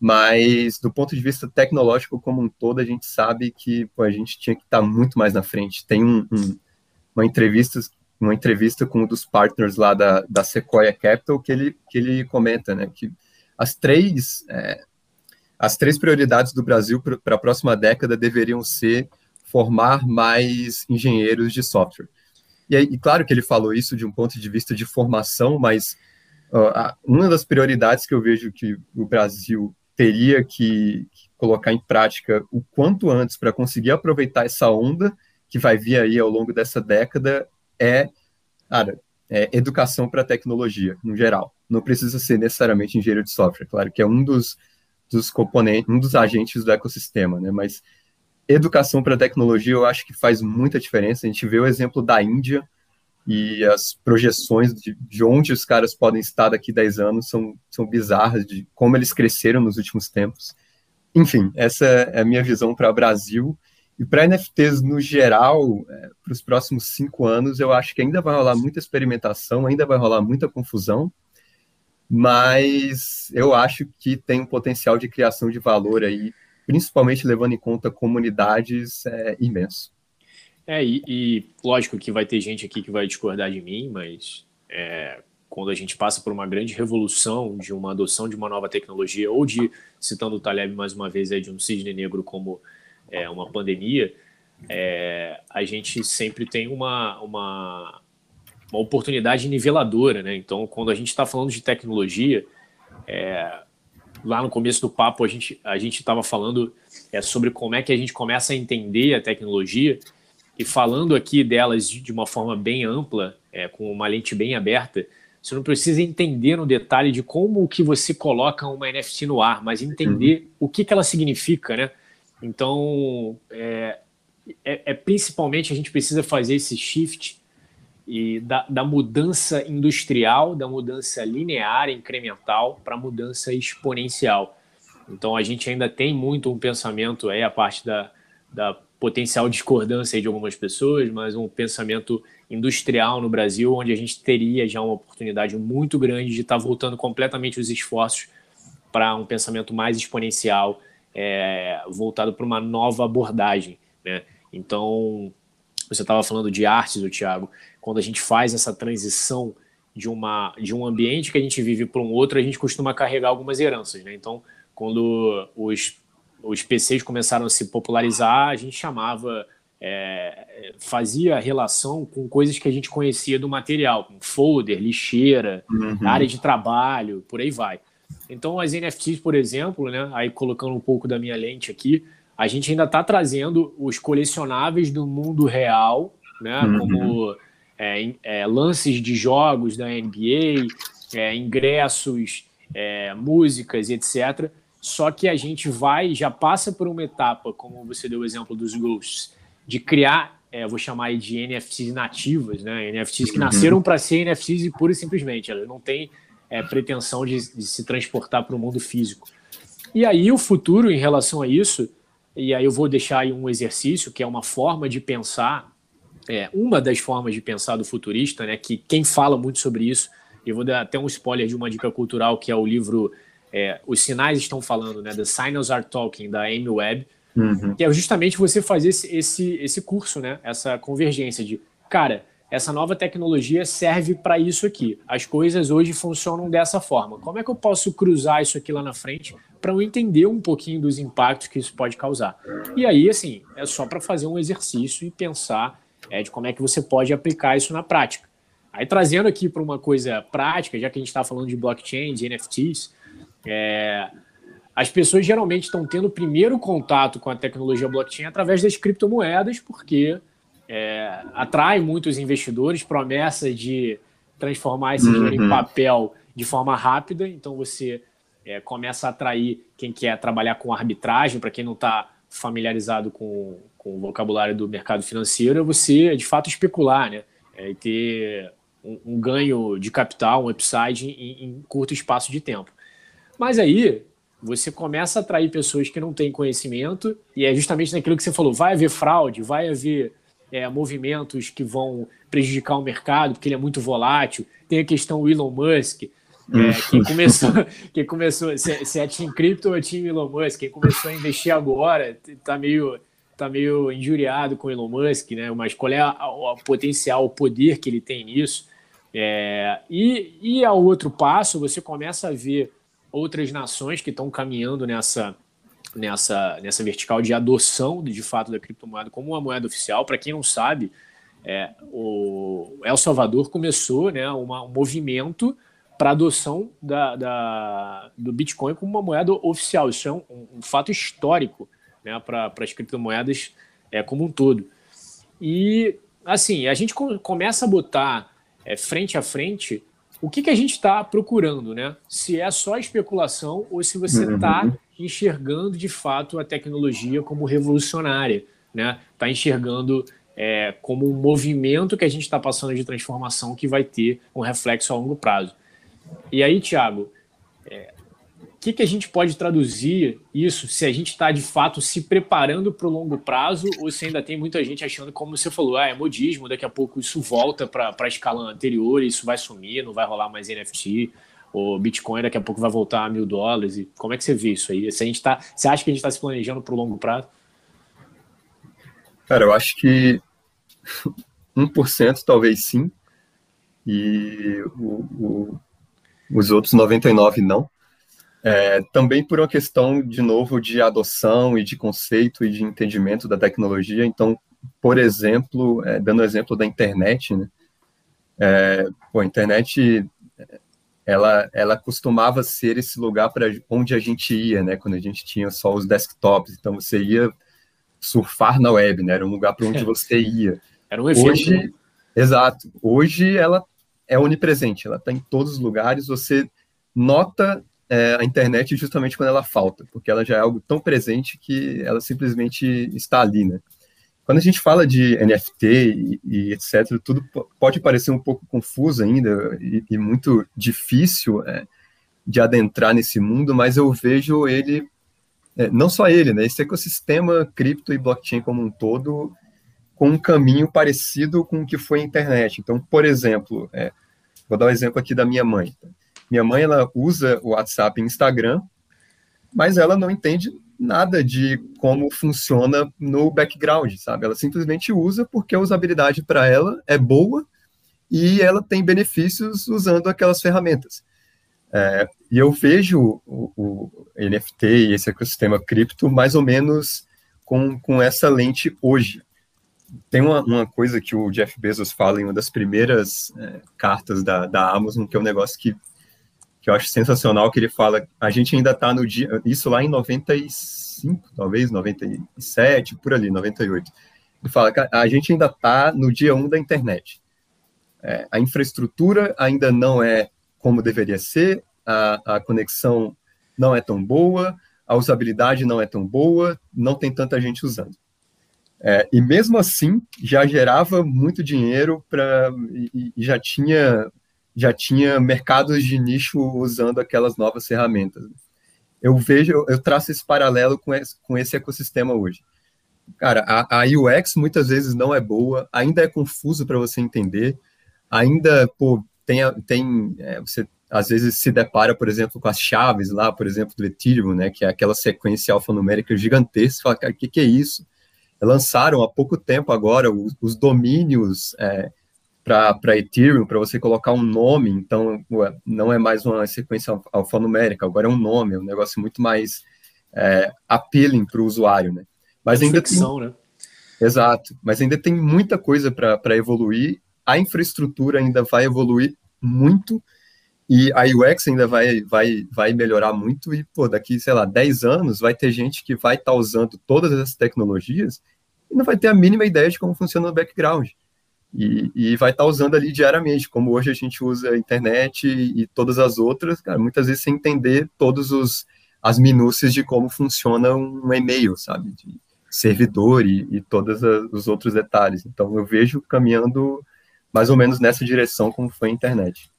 Mas do ponto de vista tecnológico como um todo, a gente sabe que pô, a gente tinha que estar muito mais na frente. Tem um, um, uma entrevista uma entrevista com um dos partners lá da, da Sequoia Capital que ele, que ele comenta né, que as três, é, as três prioridades do Brasil para a próxima década deveriam ser formar mais engenheiros de software. E, e claro que ele falou isso de um ponto de vista de formação, mas uh, uma das prioridades que eu vejo que o Brasil teria que, colocar em prática o quanto antes para conseguir aproveitar essa onda que vai vir aí ao longo dessa década é, cara, é educação para tecnologia, no geral. Não precisa ser necessariamente engenheiro de software, claro que é um dos, dos componentes, um dos agentes do ecossistema, né? Mas educação para tecnologia eu acho que faz muita diferença. A gente vê o exemplo da Índia, e as projeções de, de, onde os caras podem estar daqui 10 anos são, são bizarras, de como eles cresceram nos últimos tempos. Enfim, essa é a minha visão para o Brasil. E para NFTs no geral, é, para os próximos cinco anos, eu acho que ainda vai rolar muita experimentação, ainda vai rolar muita confusão, mas eu acho que tem um potencial de criação de valor aí, principalmente levando em conta comunidades, é, imenso. É, e, e, lógico que vai ter gente aqui que vai discordar de mim, mas é, quando a gente passa por uma grande revolução de uma adoção de uma nova tecnologia, ou de, citando o Taleb mais uma vez, aí, de um cisne negro como é, uma pandemia, é, a gente sempre tem uma, uma, uma oportunidade niveladora, né? Então, quando a gente está falando de tecnologia, é, lá no começo do papo a gente a gente estava falando é, sobre como é que a gente começa a entender a tecnologia e falando aqui delas de uma forma bem ampla, é, com uma lente bem aberta, você não precisa entender no detalhe de como o que você coloca uma NFT no ar, mas entender uhum. o que, que ela significa, né? Então, é, é, é, principalmente a gente precisa fazer esse shift e da, da mudança industrial, da mudança linear, incremental, para a mudança exponencial. Então a gente ainda tem muito um pensamento aí, a parte da, da potencial discordância de algumas pessoas, mas um pensamento industrial no Brasil, onde a gente teria já uma oportunidade muito grande de estar tá voltando completamente os esforços para um pensamento mais exponencial, é, voltado para uma nova abordagem. Né? Então, você estava falando de artes, o Thiago, quando a gente faz essa transição de, uma, de um ambiente que a gente vive para um outro, a gente costuma carregar algumas heranças. Né? Então, quando os, os PCs começaram a se popularizar, a gente chamava, é, fazia relação com coisas que a gente conhecia do material, como folder, lixeira, uhum. área de trabalho, por aí vai. Então, as NFTs, por exemplo, né, aí colocando um pouco da minha lente aqui, a gente ainda está trazendo os colecionáveis do mundo real, né, uhum. como é, é, lances de jogos da NBA, é, ingressos, é, músicas, etc. Só que a gente vai, já passa por uma etapa, como você deu o exemplo dos Ghosts, de criar, é, vou chamar de NFTs nativas, né? NFTs que uhum. nasceram para ser NFTs e pura e simplesmente, elas não têm é, pretensão de, de se transportar para o mundo físico. E aí o futuro em relação a isso, e aí eu vou deixar aí um exercício que é uma forma de pensar é, uma das formas de pensar do futurista, né, que quem fala muito sobre isso, eu vou dar até um spoiler de uma dica cultural, que é o livro é, Os Sinais Estão Falando, né, The Signals Are Talking, da Amy Webb, uhum. que é justamente você fazer esse, esse, esse curso, né, essa convergência de, cara, essa nova tecnologia serve para isso aqui. As coisas hoje funcionam dessa forma. Como é que eu posso cruzar isso aqui lá na frente para eu entender um pouquinho dos impactos que isso pode causar? E aí, assim, é só para fazer um exercício e pensar é, de como é que você pode aplicar isso na prática. Aí trazendo aqui para uma coisa prática, já que a gente está falando de blockchain, de NFTs, é, as pessoas geralmente estão tendo o primeiro contato com a tecnologia blockchain através das criptomoedas, porque é, atrai muitos investidores, promessa de transformar esse dinheiro em uhum. papel de forma rápida, então você é, começa a atrair quem quer trabalhar com arbitragem, para quem não está familiarizado com, com o vocabulário do mercado financeiro, é você, de fato, especular, né? É, e ter um, um, ganho de capital, um upside em, em curto espaço de tempo. Mas aí, você começa a atrair pessoas que não têm conhecimento, e é justamente naquilo que você falou: vai haver fraude, vai haver é, movimentos que vão prejudicar o mercado, porque ele é muito volátil. Tem a questão do Elon Musk, é, quem começou, *laughs* quem começou se, se é Team Crypto ou é Team Elon Musk, quem começou a investir agora está meio tá meio injuriado com Elon Musk, né? Mas qual é o potencial, o poder que ele tem nisso? É, e, e ao outro passo, você começa a ver outras nações que estão caminhando nessa, nessa, nessa vertical de adoção de fato da criptomoeda como uma moeda oficial. Para quem não sabe, é, o El Salvador começou né, uma, um movimento para adoção da, da, do Bitcoin como uma moeda oficial. Isso é um, um fato histórico né, para as criptomoedas é, como um todo. E, assim, a gente começa a botar é, frente a frente o que, que a gente está procurando, né? Se é só especulação ou se você está uhum. enxergando de fato a tecnologia como revolucionária, né? Está enxergando é, como um movimento que a gente está passando de transformação que vai ter um reflexo a longo prazo. E aí, Thiago, que, que a gente pode traduzir isso se a gente está de fato se preparando para o longo prazo ou se ainda tem muita gente achando, como você falou, ah, é modismo, daqui a pouco isso volta para a escala anterior, isso vai sumir, não vai rolar mais NFT, o Bitcoin daqui a pouco vai voltar a mil dólares. E como é que você vê isso aí? Se a gente tá, você acha que a gente está se planejando para o longo prazo? Cara, eu acho que *laughs* 1% talvez sim, e o, o, os outros 99% não. É, também por uma questão, de novo, de adoção e de conceito e de entendimento da tecnologia. Então, por exemplo, é, dando o exemplo da internet, né? É, pô, a internet, ela, ela costumava ser esse lugar para onde a gente ia, né? Quando a gente tinha só os desktops. Então, você ia surfar na web, né? Era um lugar para onde *laughs* você ia. Era um evento. Hoje, né? exato. Hoje, ela é onipresente. Ela está em todos os lugares. Você nota é, a internet justamente quando ela falta, porque ela já é algo tão presente que ela simplesmente está ali, né? quando a gente fala de NFT e, e, etc, tudo pode parecer um pouco confuso ainda e, e muito difícil é, de adentrar nesse mundo, mas eu vejo ele, é, não só ele, né, esse ecossistema cripto e blockchain como um todo, com um caminho parecido com o que foi a internet. Então, por exemplo, é, vou dar um exemplo aqui da minha mãe. Minha mãe ela usa o WhatsApp e Instagram, mas ela não entende nada de como funciona no background, sabe? Ela simplesmente usa porque a usabilidade para ela é boa e ela tem benefícios usando aquelas ferramentas. É, e eu vejo o, o, NFT e esse ecossistema cripto mais ou menos com, com essa lente hoje. Tem uma, uma coisa que o Jeff Bezos fala em uma das primeiras é, cartas da, da Amazon, que é um negócio que que eu acho sensacional, que ele fala, a gente ainda está no dia, isso lá em 95, talvez, 97, por ali, 98. Ele fala a gente ainda está no dia 1 da internet. É, a infraestrutura ainda não é como deveria ser, a, a conexão não é tão boa, a usabilidade não é tão boa, não tem tanta gente usando. É, e mesmo assim, já gerava muito dinheiro para e, e, já tinha já tinha mercados de nicho usando aquelas novas ferramentas. Eu vejo, eu traço esse paralelo com esse, com esse ecossistema hoje. Cara, a, a UX muitas vezes não é boa, ainda é confuso para você entender, ainda, pô, tem, tem é, você às vezes se depara, por exemplo, com as chaves lá, por exemplo, do Ethereum, né, que é aquela sequência alfanumérica gigantesca, fala, cara, o que, que é isso? Lançaram há pouco tempo agora os, os domínios é, para Ethereum, para você colocar um nome, então não é mais uma sequência alfanumérica, agora é um nome, é um negócio muito mais é, appealing para o usuário, né? Mas ainda tem... né? Exato, mas ainda tem muita coisa para evoluir, a infraestrutura ainda vai evoluir muito, e a UX ainda vai, vai, vai melhorar muito, e pô, daqui, sei lá, 10 anos vai ter gente que vai estar tá usando todas essas tecnologias e não vai ter a mínima ideia de como funciona o background. E, e, vai estar tá usando ali diariamente, como hoje a gente usa a internet e, e todas as outras, cara, muitas vezes sem entender todos os as minúcias de como funciona um e-mail, sabe, de servidor e, e todos os outros detalhes. Então eu vejo caminhando mais ou menos nessa direção como foi a internet.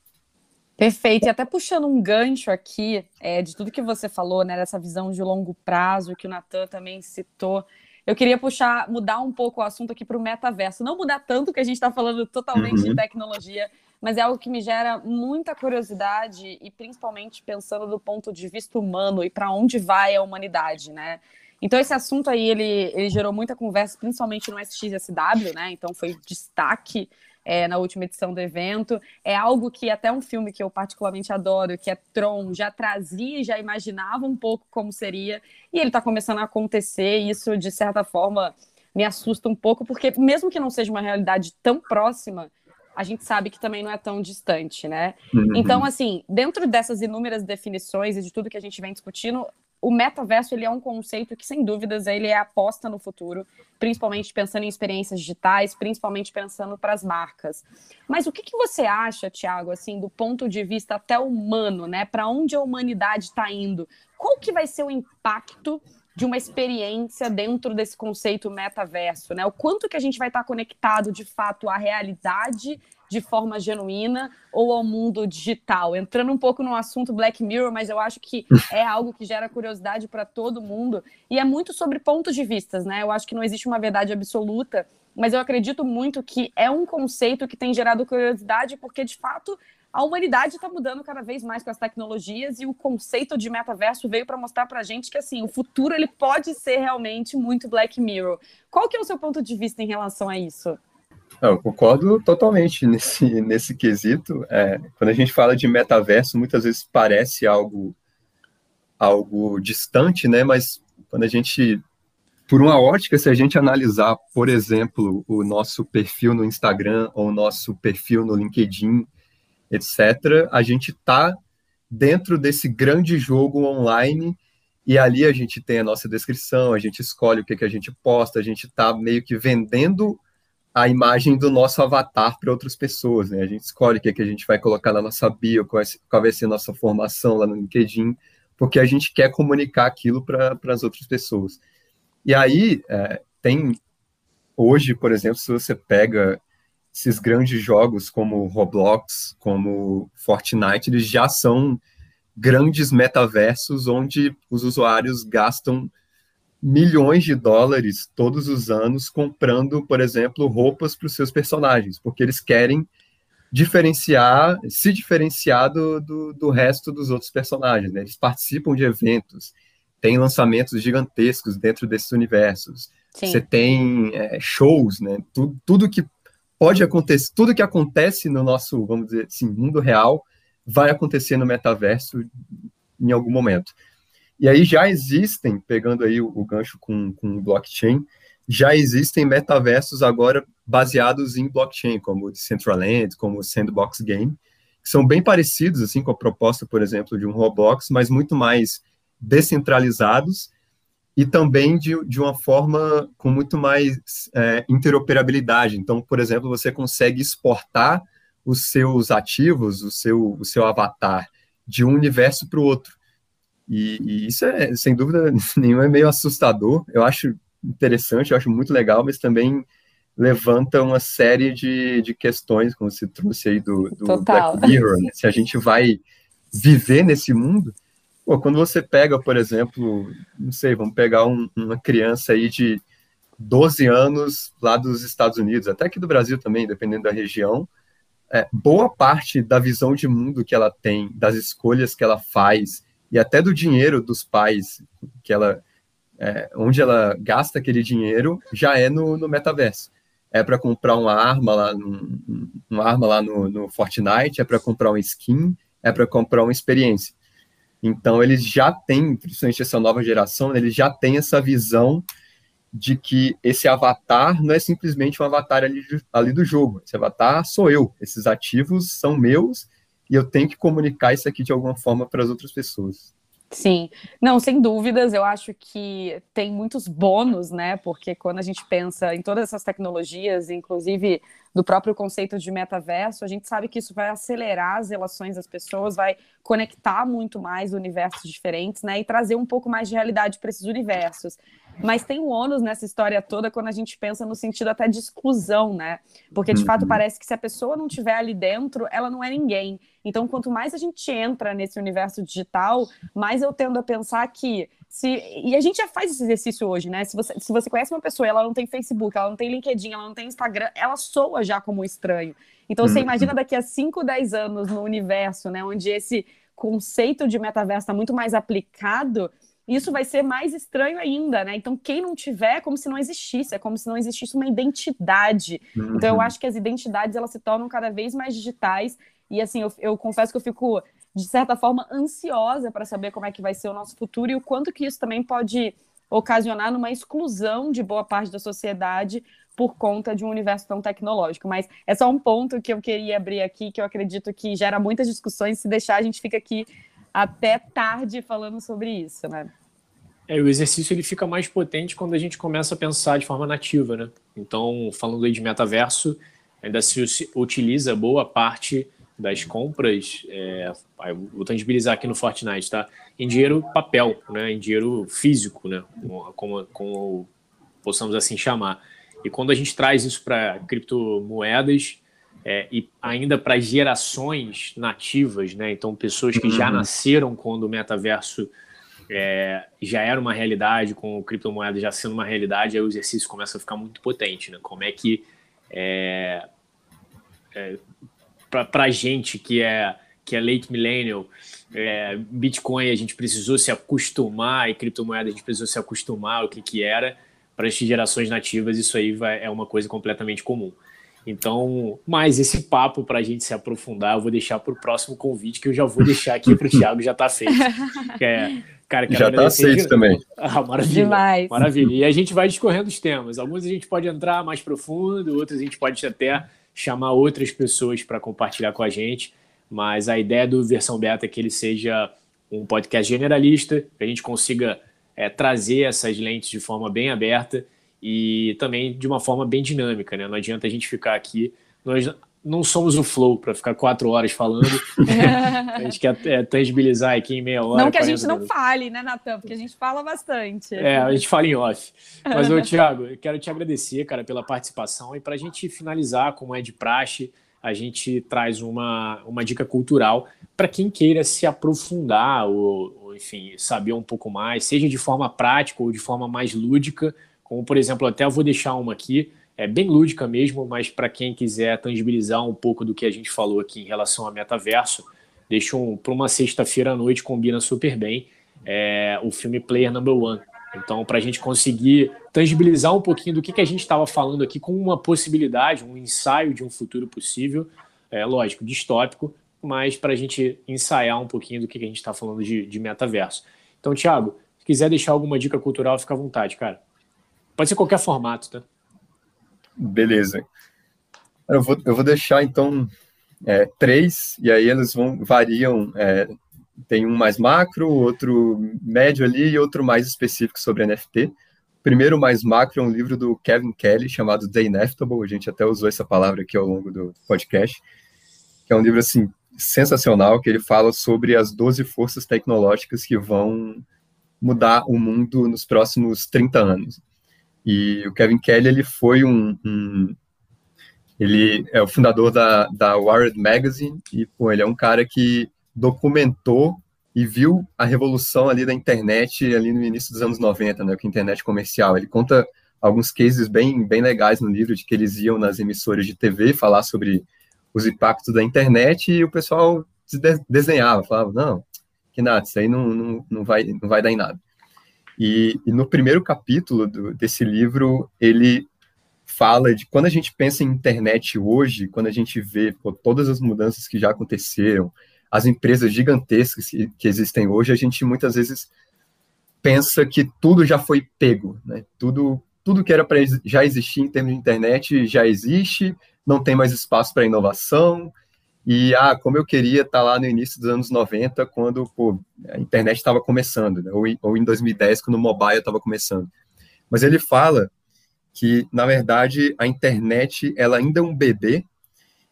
Perfeito. E até puxando um gancho aqui é, de tudo que você falou, né, dessa visão de longo prazo que o Natan também citou. Eu queria puxar, mudar um pouco o assunto aqui para o metaverso. Não mudar tanto que a gente está falando totalmente uhum. de tecnologia, mas é algo que me gera muita curiosidade e principalmente pensando do ponto de vista humano e para onde vai a humanidade, né? Então esse assunto aí ele, ele gerou muita conversa, principalmente no SXSW, né? Então foi destaque é, na última edição do evento. É algo que até um filme que eu particularmente adoro, que é Tron, já trazia, já imaginava um pouco como seria, e ele está começando a acontecer, e isso, de certa forma, me assusta um pouco, porque mesmo que não seja uma realidade tão próxima, a gente sabe que também não é tão distante, né? Uhum. Então, assim, dentro dessas inúmeras definições e de tudo que a gente vem discutindo, o metaverso ele é um conceito que, sem dúvidas, ele é aposta no futuro, principalmente pensando em experiências digitais, principalmente pensando para as marcas. Mas o que, que você acha, Tiago, assim, do ponto de vista até humano, né? Para onde a humanidade está indo? Qual que vai ser o impacto de uma experiência dentro desse conceito metaverso, né? O quanto que a gente vai estar tá conectado de fato à realidade de forma genuína ou ao mundo digital. Entrando um pouco no assunto Black Mirror, mas eu acho que *laughs* é algo que gera curiosidade para todo mundo e é muito sobre pontos de vistas, né? Eu acho que não existe uma verdade absoluta, mas eu acredito muito que é um conceito que tem gerado curiosidade porque de fato a humanidade está mudando cada vez mais com as tecnologias e o conceito de metaverso veio para mostrar para a gente que assim o futuro ele pode ser realmente muito Black Mirror. Qual que é o seu ponto de vista em relação a isso? Eu concordo totalmente nesse, *laughs* nesse quesito. É, quando a gente fala de metaverso, muitas vezes parece algo, algo distante, né? Mas quando a gente, por uma ótica, se a gente analisar, por exemplo, o nosso perfil no Instagram ou o nosso perfil no LinkedIn, etc., a gente está dentro desse grande jogo online e ali a gente tem a nossa descrição, a gente escolhe o que, que a gente posta, a gente está meio que vendendo a imagem do nosso avatar para outras pessoas, né? A gente escolhe o que, é que a gente vai colocar na nossa bio, qual, vai ser a nossa formação lá no LinkedIn, porque a gente quer comunicar aquilo para as outras pessoas. E aí é, tem hoje, por exemplo, se você pega esses grandes jogos como Roblox, como Fortnite, eles já são grandes metaversos onde os usuários gastam milhões de dólares todos os anos comprando, por exemplo, roupas para os seus personagens, porque eles querem diferenciar, se diferenciar do, do, do resto dos outros personagens. Né? Eles participam de eventos, tem lançamentos gigantescos dentro desses universos. Sim. Você tem é, shows, né? Tudo, tudo que pode acontecer, tudo que acontece no nosso, vamos dizer assim, mundo real, vai acontecer no metaverso em algum momento. E aí já existem, pegando aí o, o gancho com, com blockchain, já existem metaversos agora baseados em blockchain, como o Decentraland, como o Sandbox Game, que são bem parecidos assim com a proposta, por exemplo, de um Roblox, mas muito mais descentralizados e também de, de uma forma com muito mais é, interoperabilidade. Então, por exemplo, você consegue exportar os seus ativos, o seu, o seu avatar, de um universo para o outro. E, e, isso é, sem dúvida *laughs* nenhuma, é meio assustador. Eu acho interessante, eu acho muito legal, mas também levanta uma série de, de questões, como você trouxe aí do, do Black Mirror, né? se a gente vai viver nesse mundo. Pô, quando você pega, por exemplo, não sei, vamos pegar um, uma criança aí de 12 anos lá dos Estados Unidos, até aqui do Brasil também, dependendo da região, é, boa parte da visão de mundo que ela tem, das escolhas que ela faz e até do dinheiro dos pais que ela, é, onde ela gasta aquele dinheiro, já é no, no metaverso. É para comprar uma arma lá, no, uma arma lá no, no Fortnite, é para comprar um skin, é para comprar uma experiência. Então eles já têm, principalmente essa nova geração, eles já têm essa visão de que esse avatar não é simplesmente um avatar ali, ali do jogo. Esse avatar sou eu. Esses ativos são meus e eu tenho que comunicar isso aqui de alguma forma para as outras pessoas. Sim, não, sem dúvidas, eu acho que tem muitos bônus, né? Porque quando a gente pensa em todas essas tecnologias, inclusive do próprio conceito de metaverso, a gente sabe que isso vai acelerar as relações das pessoas, vai conectar muito mais universos diferentes, né? E trazer um pouco mais de realidade para esses universos. Mas tem um ônus nessa história toda quando a gente pensa no sentido até de exclusão, né? Porque de fato uhum. parece que se a pessoa não estiver ali dentro, ela não é ninguém. Então, quanto mais a gente entra nesse universo digital, mais eu tendo a pensar que se e a gente já faz esse exercício hoje, né? Se você, se você conhece uma pessoa, ela não tem Facebook, ela não tem LinkedIn, ela não tem Instagram, ela soa já como um estranho. Então, você uhum. imagina daqui a 5, 10 anos no universo, né, onde esse conceito de metaverso está muito mais aplicado, isso vai ser mais estranho ainda, né? Então, quem não tiver, é como se não existisse, é como se não existisse uma identidade. Uhum. Então, eu acho que as identidades elas se tornam cada vez mais digitais. E assim, eu, eu confesso que eu fico, de certa forma, ansiosa para saber como é que vai ser o nosso futuro e o quanto que isso também pode ocasionar numa exclusão de boa parte da sociedade por conta de um universo tão tecnológico. Mas é só um ponto que eu queria abrir aqui, que eu acredito que gera muitas discussões. Se deixar, a gente fica aqui até tarde falando sobre isso, né? É, o exercício ele fica mais potente quando a gente começa a pensar de forma nativa, né? Então, falando aí de metaverso, ainda se utiliza boa parte das compras, é, vou tangibilizar aqui no Fortnite, tá? Em dinheiro papel, né? Em dinheiro físico, né? Como, como possamos assim chamar. E quando a gente traz isso para criptomoedas é, e ainda para gerações nativas, né? Então, pessoas que já uhum. nasceram quando o metaverso é, já era uma realidade, com criptomoeda já sendo uma realidade, aí o exercício começa a ficar muito potente, né? Como é que é, é, para a gente que é que é late millennial, é, Bitcoin a gente precisou se acostumar e criptomoeda a gente precisou se acostumar o que que era para as gerações nativas isso aí vai, é uma coisa completamente comum. Então, mas esse papo para a gente se aprofundar, eu vou deixar para o próximo convite que eu já vou deixar aqui para o Thiago já está feito. É Cara, Já está aceito de... também. *laughs* Ah, maravilha. Demais. Maravilha. E a gente vai discorrendo os temas. Alguns a gente pode entrar mais profundo, outros a gente pode até chamar outras pessoas para compartilhar com a gente. Mas a ideia do versão beta é que ele seja um podcast generalista, que a gente consiga é, trazer essas lentes de forma bem aberta e também de uma forma bem dinâmica. Né? Não adianta a gente ficar aqui. Nós, não somos o Flow para ficar quatro horas falando. *laughs* a gente quer é, tangibilizar aqui em meia hora. Não que a gente não fale, né, Natan? Porque a gente fala bastante. É, a gente fala em off. Mas, ô, *laughs* Thiago, eu quero te agradecer, cara, pela participação. E para a gente finalizar, como é de praxe, a gente traz uma, uma dica cultural para quem queira se aprofundar ou, ou, enfim, saber um pouco mais, seja de forma prática ou de forma mais lúdica. Como, por exemplo, até eu vou deixar uma aqui é bem lúdica mesmo, mas para quem quiser tangibilizar um pouco do que a gente falou aqui em relação a metaverso, deixa um, para uma sexta-feira à noite, combina super bem é, o filme Player Number One. Então, para a gente conseguir tangibilizar um pouquinho do que, que a gente estava falando aqui com uma possibilidade, um ensaio de um futuro possível, é lógico, distópico, mas para a gente ensaiar um pouquinho do que, que a gente está falando de, de metaverso. Então, Thiago, se quiser deixar alguma dica cultural, fica à vontade, cara. Pode ser qualquer formato, tá? Beleza. Eu vou, eu vou deixar, então, é, três, e aí eles vão variam. É, tem um mais macro, outro médio ali e outro mais específico sobre NFT. Primeiro mais macro é um livro do Kevin Kelly chamado The Inevitable. A gente até usou essa palavra aqui ao longo do podcast. Que é um livro assim sensacional que ele fala sobre as 12 forças tecnológicas que vão mudar o mundo nos próximos 30 anos. E o Kevin Kelly, ele foi um, um ele é o fundador da, da Wired Magazine e pô, ele é um cara que documentou e viu a revolução ali da internet ali no início dos anos 90, né, com a internet comercial. Ele conta alguns cases bem, bem legais no livro de que eles iam nas emissoras de TV falar sobre os impactos da internet e o pessoal desenhava, falava, não, que nada, isso aí não, não, não, vai, não vai dar em nada. E, e no primeiro capítulo do, desse livro, ele fala de quando a gente pensa em internet hoje, quando a gente vê pô, todas as mudanças que já aconteceram, as empresas gigantescas que, que existem hoje, a gente muitas vezes pensa que tudo já foi pego, né? Tudo, tudo que era para já existir em termos de internet já existe, não tem mais espaço para inovação, e, ah, como eu queria estar tá lá no início dos anos 90, quando pô, a internet estava começando, né? ou, em, ou em 2010, quando o mobile estava começando. Mas ele fala que, na verdade, a internet ela ainda é um bebê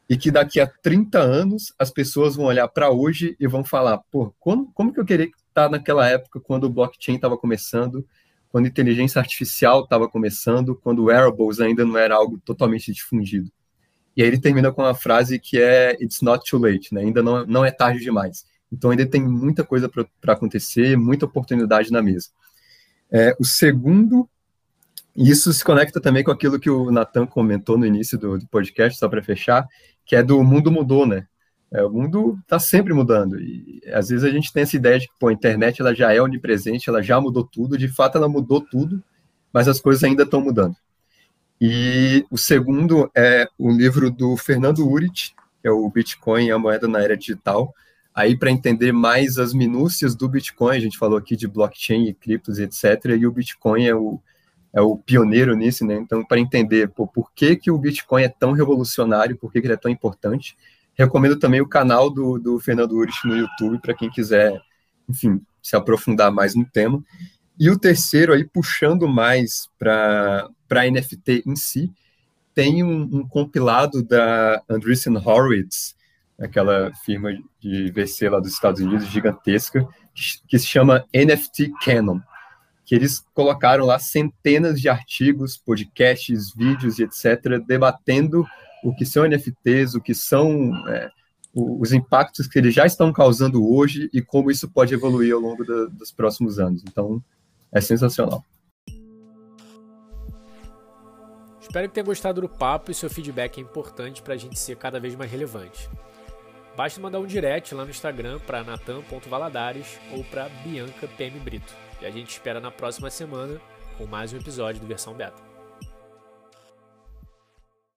e que daqui a 30 anos as pessoas vão olhar para hoje e vão falar, pô, como, como que eu queria estar tá naquela época quando o blockchain estava começando, quando a inteligência artificial estava começando, quando wearables ainda não era algo totalmente difundido. E aí ele termina com uma frase que é It's not too late, né? Ainda não, não é tarde demais. Então ainda tem muita coisa para acontecer, muita oportunidade na mesa. É, o segundo, e isso se conecta também com aquilo que o Nathan comentou no início do, do podcast, só para fechar, que é do mundo mudou, né? É, o mundo está sempre mudando e às vezes a gente tem essa ideia de que pô, a internet ela já é onipresente, ela já mudou tudo, de fato ela mudou tudo, mas as coisas ainda estão mudando. E o segundo é o livro do Fernando Urit, que é o Bitcoin e a moeda na era digital. Aí, para entender mais as minúcias do Bitcoin, a gente falou aqui de blockchain e criptos, etc. E o Bitcoin é o, é o pioneiro nisso, né? Então, para entender pô, por que, que o Bitcoin é tão revolucionário, por que, que ele é tão importante, recomendo também o canal do, do Fernando Urich no YouTube, para quem quiser, enfim, se aprofundar mais no tema. E o terceiro, aí, puxando mais para a NFT em si, tem um, um, compilado da Andreessen Horowitz, aquela firma de VC lá dos Estados Unidos, gigantesca, que, se chama NFT Canon, que eles colocaram lá centenas de artigos, podcasts, vídeos e etc., debatendo o que são NFTs, o que são é, os impactos que eles já estão causando hoje e como isso pode evoluir ao longo da, dos próximos anos. Então, é sensacional. Espero que tenha gostado do papo e seu feedback é importante para a gente ser cada vez mais relevante. Basta mandar um direct lá no Instagram para natan.valadares ou para Bianca PM Brito. E a gente espera na próxima semana com mais um episódio do Versão Beta.